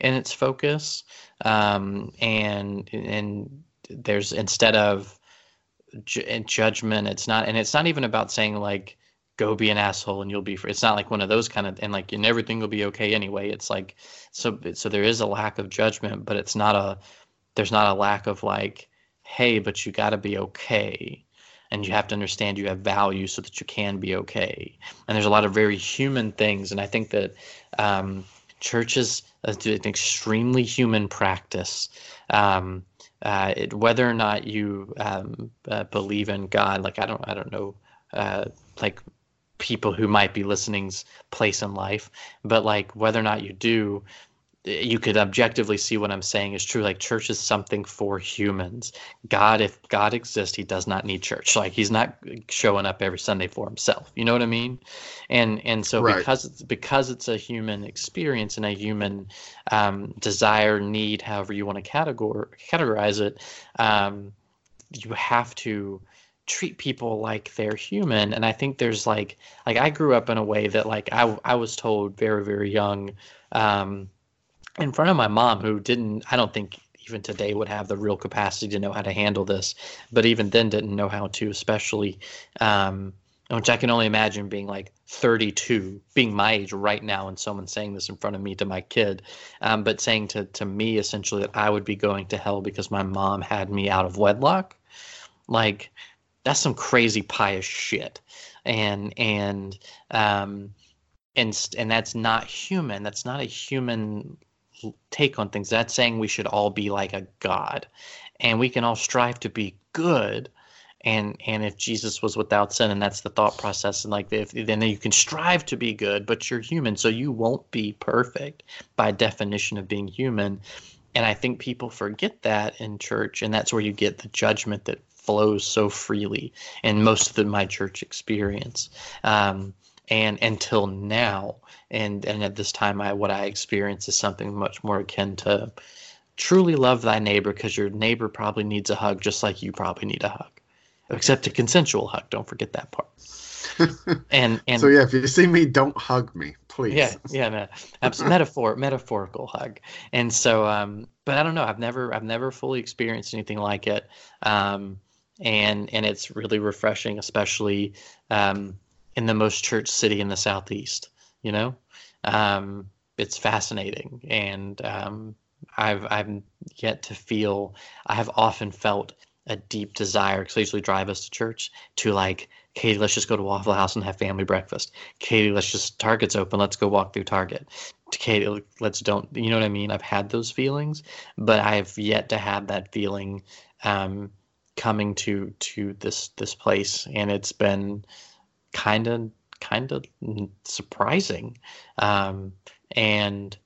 in its focus, um, and and there's instead of ju- judgment, it's not, and it's not even about saying like go be an asshole and you'll be free. It's not like one of those kind of and like and everything will be okay anyway. It's like so so there is a lack of judgment, but it's not a there's not a lack of like hey, but you got to be okay. And you have to understand you have value so that you can be okay. And there's a lot of very human things. And I think that um, churches do an extremely human practice. Um, uh, it, whether or not you um, uh, believe in God, like I don't, I don't know, uh, like people who might be listening's place in life, but like whether or not you do, you could objectively see what I'm saying is true. Like church is something for humans. God, if God exists, he does not need church. Like he's not showing up every Sunday for himself. You know what I mean? And and so Right. because it's because it's a human experience and a human um, desire, need, however you want to categor- categorize it, um, you have to treat people like they're human. And i think there's like like i grew up in a way that like i, I was told very very young um, in front of my mom who didn't i don't think even today would have the real capacity to know how to handle this but even then didn't know how to especially um, which i can only imagine being like 32 being my age right now and someone saying this in front of me to my kid um, but saying to, to me essentially that i would be going to hell because my mom had me out of wedlock. Like that's some crazy pious shit. And and um and and that's not human. That's not a human take on things. That's saying we should all be like a god. And we can all strive to be good. And and if jesus was without sin and that's the thought process and like if then you can strive to be good but you're human so you won't be perfect by definition of being human. And i think people forget that in church and that's where you get the judgment that flows so freely in most of the, my church experience um, and until now and and at this time i what i experience is something much more akin to truly love thy neighbor because your neighbor probably needs a hug just like you probably need a hug except a consensual hug don't forget that part and and so yeah, if you see me, don't hug me, please. yeah, yeah, no, abs- metaphor, metaphorical hug. And so, um, but I don't know. I've never, I've never fully experienced anything like it. Um, and and it's really refreshing, especially um, in the most church city in the southeast. You know, um, it's fascinating, and um, I've I've yet to feel. I have often felt a deep desire because I usually drive us to church to like, Katie, let's just go to Waffle House and have family breakfast. Katie, let's just Target's open. Let's go walk through Target. Katie, let's don't. You know what I mean? I've had those feelings, but I have yet to have that feeling um, coming to to this this place, and it's been kind of kind of surprising, um, and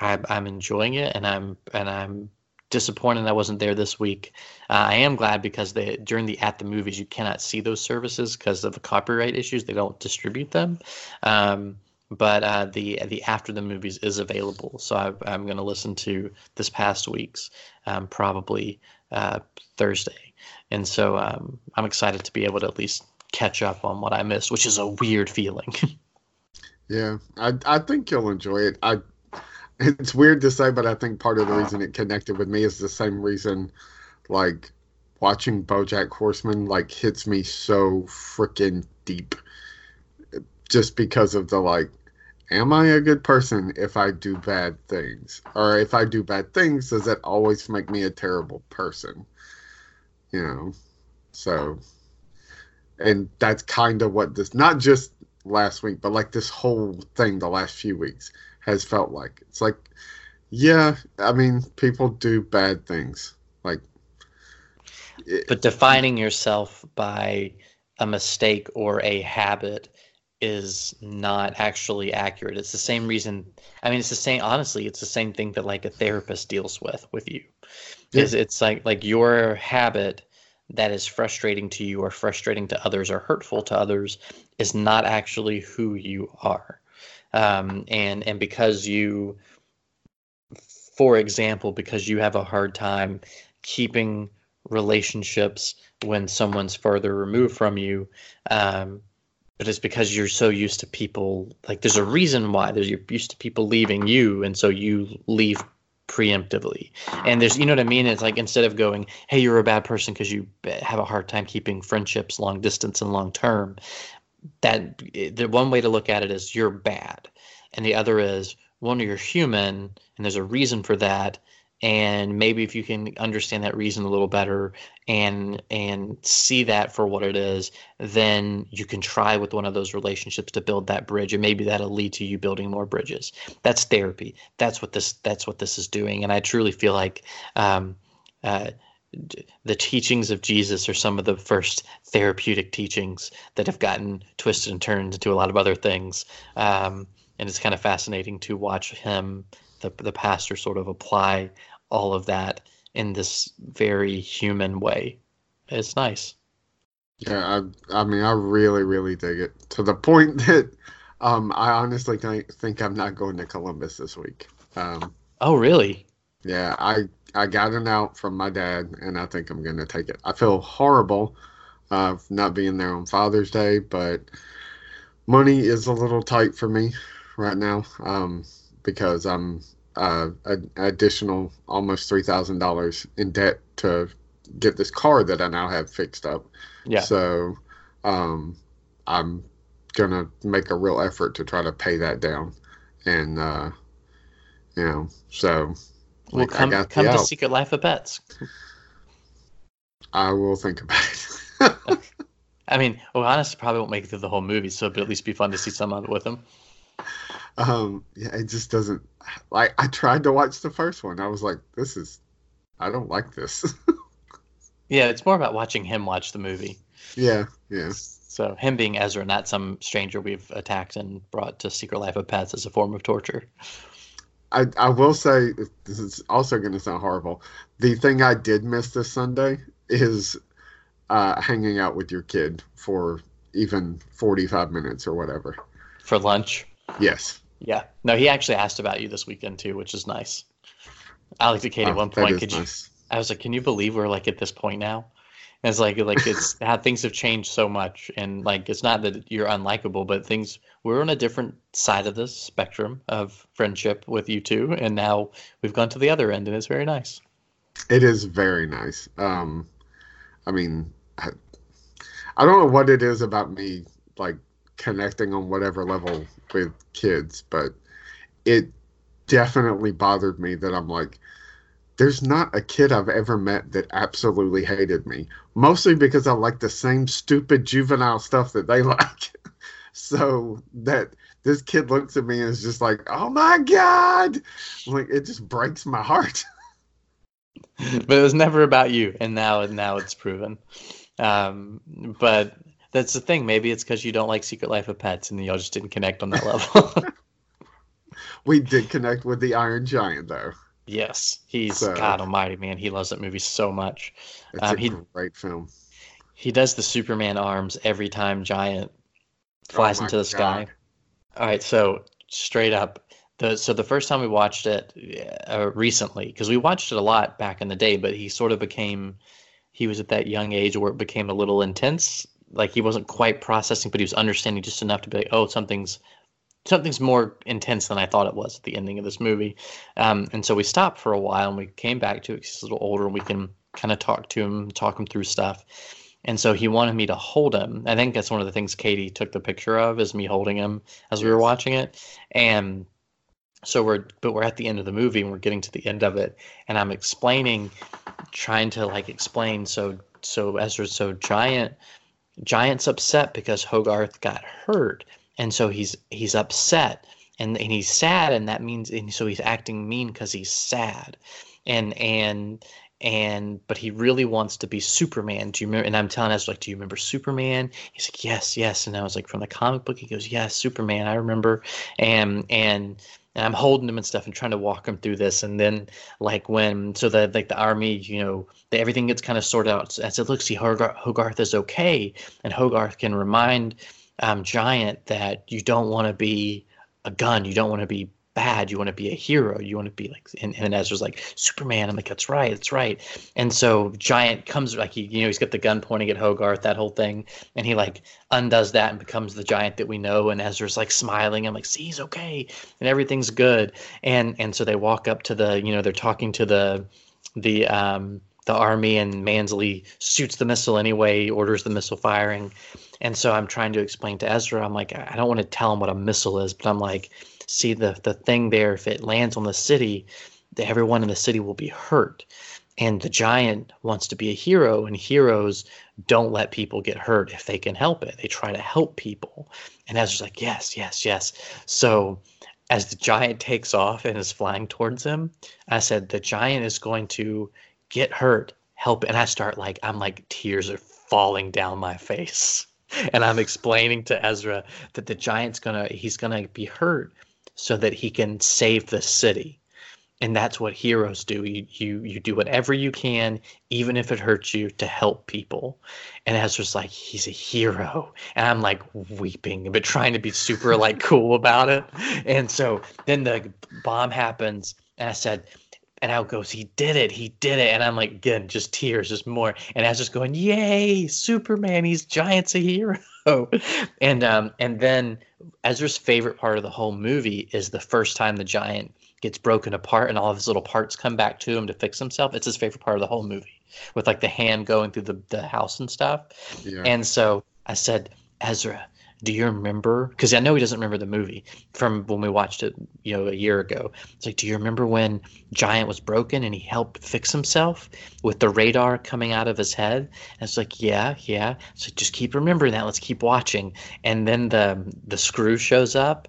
I, I'm enjoying it, and I'm and I'm disappointed I wasn't there this week. Uh, I am glad because they during the at the movies you cannot see those services because of the copyright issues. They don't distribute them. Um, but uh, the the after the movies is available, so I, I'm going to listen to this past week's um, probably uh, Thursday, and so um, I'm excited to be able to at least catch up on what I missed, which is a weird feeling. Yeah, I I think you'll enjoy it. I it's weird to say, but I think part of the reason it connected with me is the same reason, like watching BoJack Horseman like hits me so freaking deep, just because of the like, am I a good person if I do bad things, or if I do bad things, does that always make me a terrible person? You know, so, and that's kind of what this not just last week, but like this whole thing the last few weeks has felt like it's like, yeah, I mean, people do bad things. Like, it- But defining yourself by a mistake or a habit is not actually accurate. It's the same reason. I mean, it's the same. Honestly, it's the same thing that like a therapist deals with with you. It's like like your habit that is frustrating to you or frustrating to others or hurtful to others is not actually who you are. Um, and and because you, for example, because you have a hard time keeping relationships when someone's further removed from you um, but it's because you're so used to people like there's a reason why there's you're used to people leaving you and so you leave preemptively. And there's you know what i mean? It's like instead of going hey you're a bad person because you have a hard time keeping friendships long distance and long term that eh, the one way to look at it is you're bad. And the other is one you're human and there's a reason for that. And maybe if you can understand that reason a little better and and see that for what it is then you can try with one of those relationships to build that bridge and maybe that'll lead to you building more bridges. That's therapy. That's what this that's what this is doing and i truly feel like um, uh, the teachings of jesus are some of the first therapeutic teachings that have gotten twisted and turned into a lot of other things um, and it's kind of fascinating to watch him the, the pastor sort of apply all of that in this very human way. It's nice. Yeah, I, I mean, I really, really dig it to the point that um, I honestly think, I'm not going to Columbus this week. Um, Oh, really? yeah, I I got an out from my dad, and I think I'm going to take it. I feel horrible uh, not being there on Father's Day, but money is a little tight for me right now um, because I'm uh, an additional almost three thousand dollars in debt to get this car that I now have fixed up. Yeah. So, um, I'm gonna make a real effort to try to pay that down, and uh, you know, so Well, like, come come to out. Secret Life of Pets. I will think about it. I mean, honestly, probably won't make it through the whole movie, so it'd at least be fun to see some of it with him. Um, yeah, it just doesn't like. I tried to watch the first one. I was like, this is, I don't like this. Yeah, it's more about watching him watch the movie. yeah, yeah. So him being Ezra, not some stranger we've attacked and brought to Secret Life of Pets as a form of torture. I, I will say this is also going to sound horrible. The thing I did miss this Sunday is uh, hanging out with your kid for even 45 minutes or whatever. For lunch. Yes. Yeah. No, he actually asked about you this weekend too, which is nice. Alex at Kate at Oh, one point. Could nice. you? I was like, "Can you believe we're like at this point now?" And it's like, like it's how things have changed so much, and like it's not that you're unlikable, but things we're on a different side of the spectrum of friendship with you two, and now we've gone to the other end, and it's very nice. It is very nice. Um, I mean, I, I don't know what it is about me, like connecting on whatever level with kids, but it definitely bothered me that I'm like, there's not a kid I've ever met that absolutely hated me. Mostly because I like the same stupid juvenile stuff that they like. so that this kid looks at me and is just like, oh my God. Like, it just breaks my heart. but it was never about you, and now now it's proven. Um, but that's the thing. Maybe it's because you don't like Secret Life of Pets, and y'all just didn't connect on that level. We did connect with the Iron Giant, though. yes, he's So- God Almighty, man. He loves that movie so much. It's Um, a he great film. he does the Superman arms every time Giant flies Oh into the sky. All right, so straight up, the so the first time we watched it uh, recently, because we watched it a lot back in the day, but he sort of became, he was at that young age where it became a little intense. Like he wasn't quite processing, but he was understanding just enough to be like, oh, something's something's more intense than I thought it was at the ending of this movie. Um, and so we stopped for a while and we came back to it he's a little older and we can kind of talk to him, talk him through stuff. And so he wanted me to hold him. I think that's one of the things Katie took the picture of is me holding him as we were watching it. And so we're but we're at the end of the movie and we're getting to the end of it and I'm explaining trying to like explain so so Ezra so giant Giant's upset because Hogarth got hurt and so he's he's upset and and he's sad and that means and so he's acting mean because he's sad. And and and but he really wants to be Superman. Do you remember? And I'm telling us like, do you remember Superman? He's like, yes, yes. And I was like, from the comic book, he goes, yes, Superman. I remember. And and and I'm holding him and stuff and trying to walk him through this. And then like when so the like the army, you know, the, everything gets kind of sorted out. I said, look, see, Hogarth, Hogarth is okay, and Hogarth can remind um, Giant that you don't want to be a gun. You don't want to be bad. You want to be a hero. You want to be like, and, and Ezra's like, Superman. I'm like, that's right, that's right. And so Giant comes, like, he, you know, he's got the gun pointing at Hogarth, that whole thing. And he like undoes that and becomes the Giant that we know. And Ezra's like smiling. I'm like, see, he's okay. And everything's good. And, and so they walk up to the, you know, they're talking to the, the, um, the army and Mansley shoots the missile anyway, orders the missile firing. And so I'm trying to explain to Ezra, I'm like, I don't want to tell him what a missile is, but I'm like, see the the thing there if it lands on the city the, everyone in the city will be hurt. And the giant wants to be a hero and heroes don't let people get hurt if they can help it. They try to help people. And ezra's like yes yes yes. So as the giant takes off and is flying towards him i said the giant is going to get hurt help and i start like i'm like tears are falling down my face. And i'm explaining to ezra that the giant's gonna he's gonna be hurt so that he can save the city. And that's what heroes do. You you you do whatever you can, even if it hurts you, to help people. And Ezra's like, he's a hero. And I'm like weeping, but trying to be super like cool about it. And so then the bomb happens, and I said, and Al goes, he did it, he did it. And I'm like, again, just tears, just more. And I was just going, yay, Superman, he's giant's a hero. and um, and then Ezra's favorite part of the whole movie is the first time the giant gets broken apart and all of his little parts come back to him to fix himself. It's his favorite part of the whole movie, with like the hand going through the, the house and stuff. Yeah. And so I said, Ezra, do you remember? Because I know he doesn't remember the movie from when we watched it, you know, a year ago. It's like, do you remember when Giant was broken and he helped fix himself with the radar coming out of his head? And it's like, yeah, yeah. So just keep remembering that. Let's keep watching. And then the the screw shows up,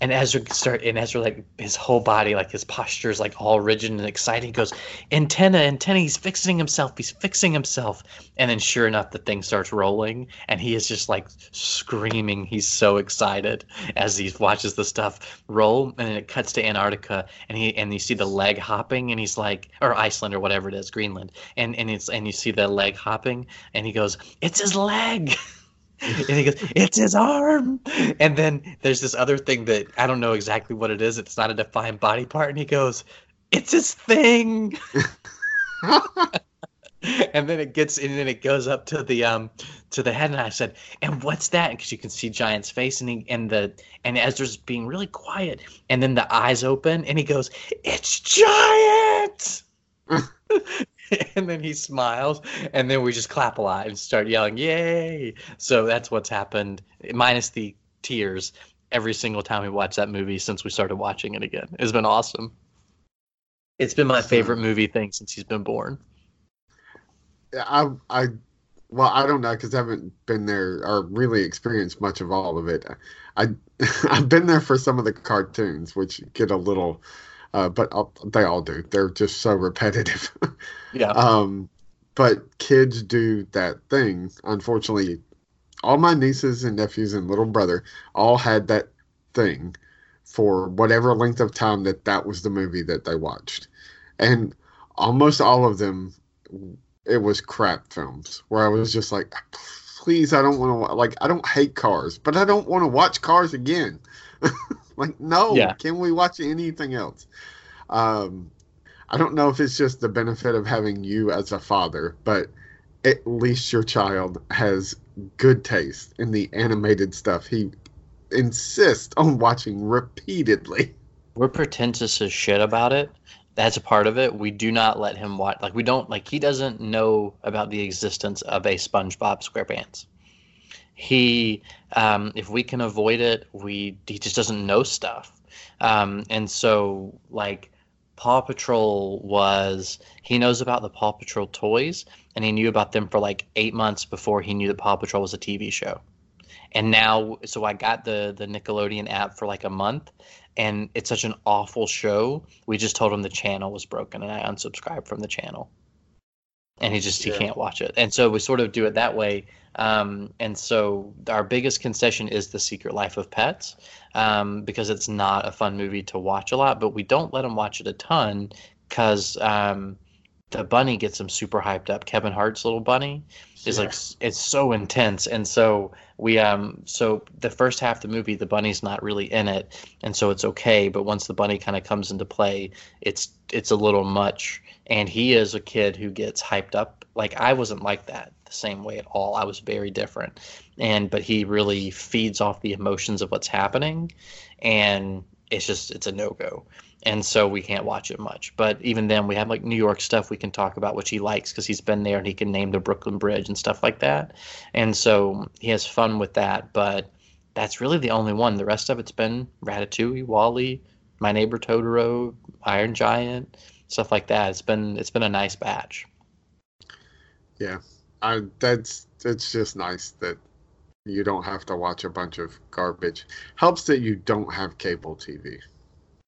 and Ezra start and Ezra like his whole body, like his posture is like all rigid and excited. He goes, antenna, antenna, he's fixing himself, he's fixing himself. And then sure enough, the thing starts rolling and he is just like screaming. He's so excited as he watches the stuff roll. And then it cuts to Antarctica and he and you see the leg hopping and he's like or Iceland or whatever it is, Greenland. And and it's and you see the leg hopping and he goes, It's his leg. and he goes, "It's his arm." And then there's this other thing that I don't know exactly what it is. It's not a defined body part, and he goes, "It's his thing." and then it gets, and then it goes up to the um to the head, and I said, "And what's that?" Because you can see Giant's face, and he, and the and Ezra's being really quiet, and then the eyes open, and he goes, "It's Giant." and then he smiles and then we just clap a lot and start yelling yay! So that's what's happened minus the tears every single time we watch that movie since we started watching it again. It's been awesome. It's been my favorite movie thing since he's been born. I, I, well, I don't know because I haven't been there or really experienced much of all of it. I, I've been there for some of the cartoons, which get a little, uh, but I'll, they all do. They're just so repetitive. yeah. Um, but kids do that thing. Unfortunately, all my nieces and nephews and little brother all had that thing for whatever length of time that that was the movie that they watched, and almost all of them it was crap films where I was just like, please, I don't want to like I don't hate cars, but I don't want to watch cars again. like, no, Yeah. can we watch anything else? Um, I don't know if it's just the benefit of having you as a father, but at least your child has good taste in the animated stuff. He insists on watching repeatedly. we're pretentious as shit about it. That's a part of it. We do not let him watch. Like we don't like. He doesn't know about the existence of a SpongeBob SquarePants. He, um, if we can avoid it, we he just doesn't know stuff. Um, and so like Paw Patrol was he knows about the Paw Patrol toys, and he knew about them for like eight months before he knew that Paw Patrol was a TV show. And now, so I got the the Nickelodeon app for like a month, and it's such an awful show. We just told him the channel was broken, and I unsubscribed from the channel. And he just he Yeah. can't watch it, and so we sort of do it that way. Um, and so our biggest concession is the Secret Life of Pets, um, because it's not a fun movie to watch a lot, but we don't let him watch it a ton because um, the bunny gets him super hyped up. Kevin Hart's little bunny is like it's so intense, and so we um so the first half of the movie the bunny's not really in it, and so it's okay. But once the bunny kind of comes into play, it's it's a little much. And he is a kid who gets hyped up. Like I wasn't like that the same way at all. I was very different, and but he really feeds off the emotions of what's happening, and it's just it's a no go and so we can't watch it much. But even then, we have like New York stuff we can talk about, which he likes because he's been there and he can name the Brooklyn Bridge and stuff like that. And so he has fun with that. But that's really the only one. The rest of it's been Ratatouille, WALL-E, My Neighbor Totoro, Iron Giant, stuff like that. It's been it's been a nice batch. Yeah, I, that's it's just nice that you don't have to watch a bunch of garbage. Helps that you don't have cable TV.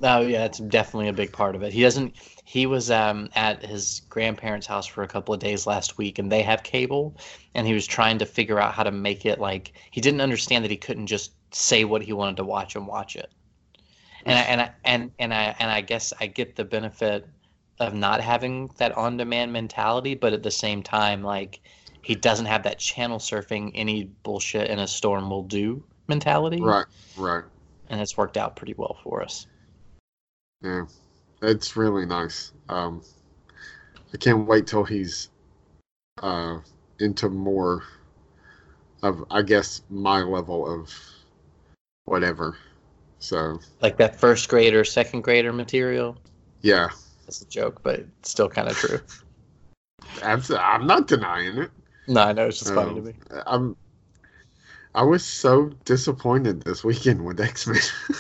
Oh yeah, it's definitely a big part of it. He doesn't. He was um, at his grandparents' house for a couple of days last week, and they have cable, and he was trying to figure out how to make it like he didn't understand that he couldn't just say what he wanted to watch and watch it. And I, and I, and and I and I guess I get the benefit of not having that on-demand mentality, but at the same time, like he doesn't have that channel surfing any bullshit in a storm will do mentality, Right, right. and it's worked out pretty well for us. Yeah, it's really nice. Um, I can't wait till he's uh, into more of, I guess, my level of whatever. So like that first grader, second grader material. yeah, That's a joke, but it's still kind of true. abs- I'm not denying it. No, I know it's just funny to Um, me. I'm. I was so disappointed this weekend with X Men.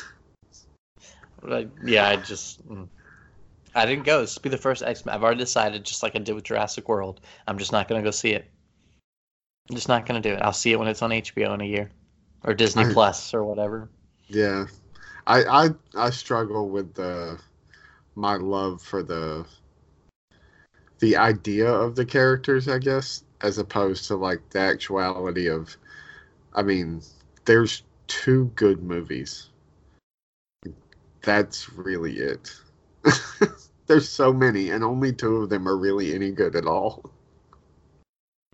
Like, yeah, I just mm. I didn't go. This will be the first X Men. I've already decided, just like I did with Jurassic World, I'm just not gonna go see it. I'm just not gonna do it. I'll see it when it's on HBO in a year, or Disney I- Plus, or whatever. Yeah, I I I struggle with the my love for the the idea of the characters, I guess, as opposed to like the actuality of. I mean, there's two good movies. That's really it. there's so many, and only two of them are really any good at all.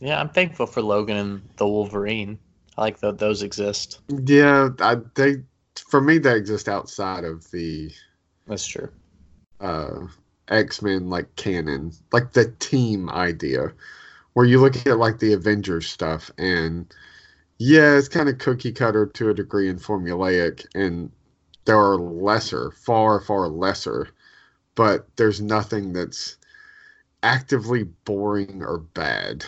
Yeah, I'm thankful for Logan and the Wolverine. I like that those exist. Yeah, I they for me they exist outside of the That's true. Uh X-Men like canon, like the team idea, where you look at like the Avengers stuff and yeah, it's kind of cookie cutter to a degree and formulaic and there are lesser, far far lesser, but there's nothing that's actively boring or bad.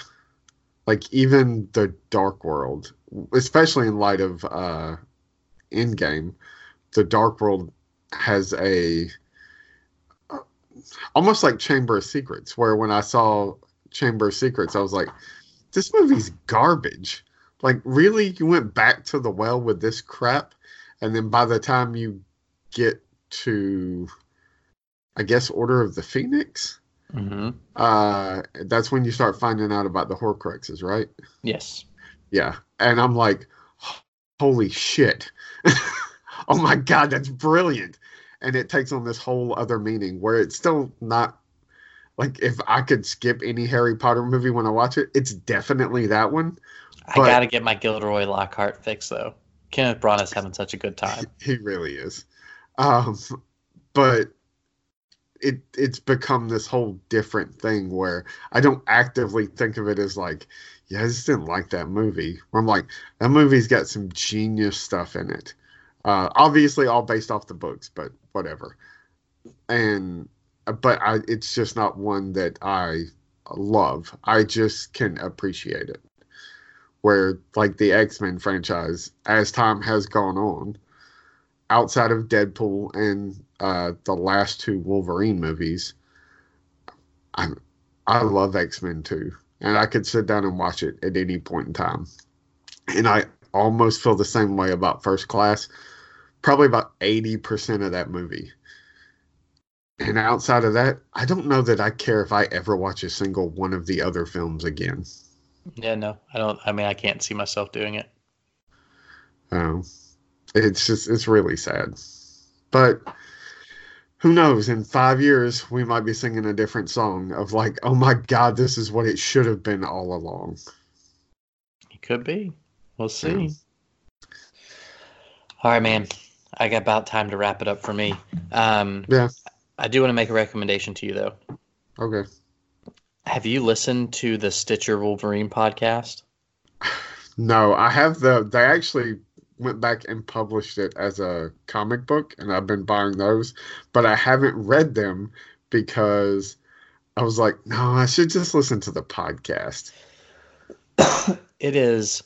Like even the Dark World, especially in light of uh Endgame, the Dark World has a almost like Chamber of Secrets, where when I saw Chamber of Secrets, I was like, this movie's garbage. Like, really? You went back to the well with this crap? And then by the time you get to, I guess, Order of the Phoenix, hmm uh, that's when you start finding out about the Horcruxes, right? Yes. Yeah. And I'm like, holy shit. oh my God, that's brilliant. And it takes on this whole other meaning where it's still not like if I could skip any Harry Potter movie when I watch it, it's definitely that one. I But- gotta get my Gilderoy Lockhart fix though. Kenneth Branagh's having such a good time. He really is. Um, but it it's become this whole different thing where I don't actively think of it as like, yeah, I just didn't like that movie. Where I'm like, that movie's got some genius stuff in it. Uh, obviously, all based off the books, but whatever. And but I, it's just not one that I love. I just can appreciate it. Where like the X Men franchise, as time has gone on, outside of Deadpool and uh, the last two Wolverine movies, I I love X Men too, and I could sit down and watch it at any point in time. And I almost feel the same way about First Class. Probably about 80% of that movie. And outside of that, I don't know that I care if I ever watch a single one of the other films again. Yeah, no, I don't. I mean, I can't see myself doing it. Um, it's just, it's really sad. But who knows? In five years, we might be singing a different song of like, oh my God, this is what it should have been all along. It could be. We'll see. All right, man. I got about time to wrap it up for me. Um, Yeah. I do want to make a recommendation to you, though. Okay. Have you listened to the Stitcher Wolverine podcast? No, I have the. They actually went back and published it as a comic book, and I've been buying those, but I haven't read them because I was like, no, I should just listen to the podcast. It is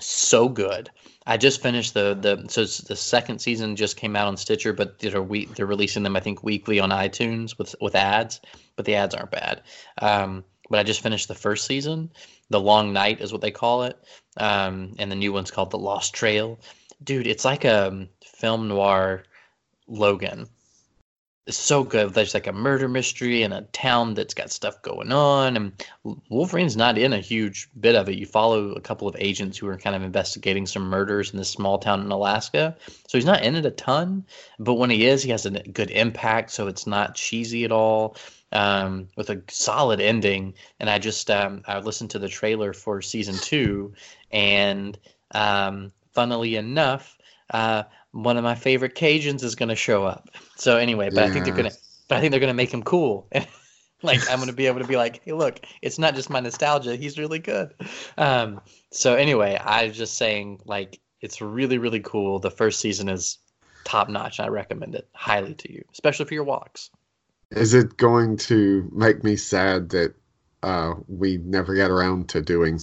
so good. I just finished the the so the second season just came out on Stitcher, but they're we they're releasing them I think weekly on iTunes with with ads, but the ads aren't bad. Um, but I just finished the first season. The Long Night is what they call it, um, and the new one's called The Lost Trail. Dude, it's like a film noir Logan. It's so good. There's like a murder mystery in a town that's got stuff going on, and Wolverine's not in a huge bit of it. You follow a couple of agents who are kind of investigating some murders in this small town in Alaska. So he's not in it a ton, but when he is, he has a good impact. So it's not cheesy at all, um, with a solid ending. And I just um, I listened to the trailer for season two, and um, funnily enough, uh, one of my favorite Cajuns is going to show up. So anyway, but I think they're gonna, but I think they're gonna make him cool. like I'm gonna be able to be like, hey, look, it's not just my nostalgia. He's really good. Um, so anyway, I was just saying, like, it's really, really cool. The first season is top notch. I recommend it highly to you, especially for your walks. Is it going to make me sad that uh, we never got around to doing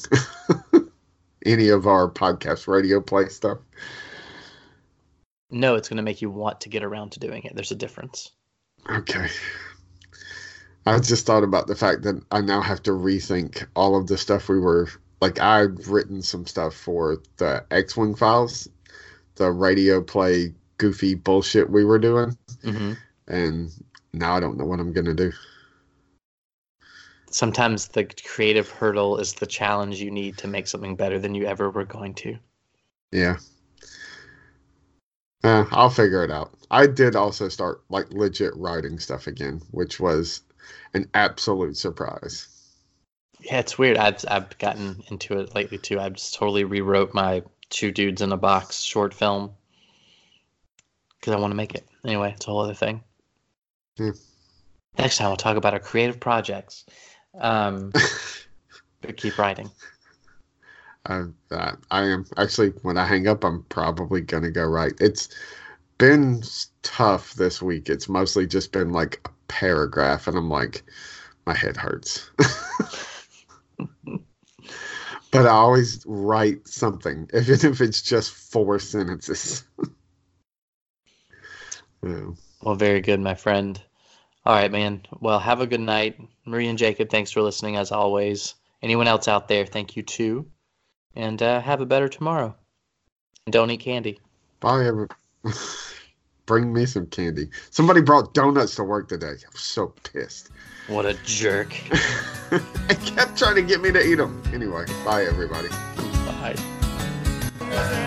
any of our podcast radio play stuff? No, it's gonna make you want to get around to doing it. There's a difference. Okay. I just thought about the fact that I now have to rethink all of the stuff we were like. I've written some stuff for the X Wing files, the radio play goofy bullshit we were doing, hmm and now I don't know what I'm gonna do. Sometimes the creative hurdle is the challenge you need to make something better than you ever were going to. Yeah. Uh, I'll figure it out. I did also start like legit writing stuff again, which was an absolute surprise. Yeah, it's weird. I've I've gotten into it lately too. I just totally rewrote my two dudes in a box short film because I want to make it. Anyway, it's a whole other thing. Yeah. Next time we'll talk about our creative projects. Um, but keep writing. I, uh, I am actually when I hang up, I'm probably gonna go right. It's been tough this week. It's mostly just been like a paragraph, and I'm like, my head hurts. but I always write something, even if it's just four sentences. yeah. Well, very good, my friend. All right, man. Well, have a good night. Marie and Jacob, thanks for listening as always. Anyone else out there, thank you too. And uh, have a better tomorrow. And don't eat candy. Bye, every. Bring me some candy. Somebody brought donuts to work today. I'm so pissed. What a jerk. I kept trying to get me to eat them. Anyway, bye, everybody. Bye.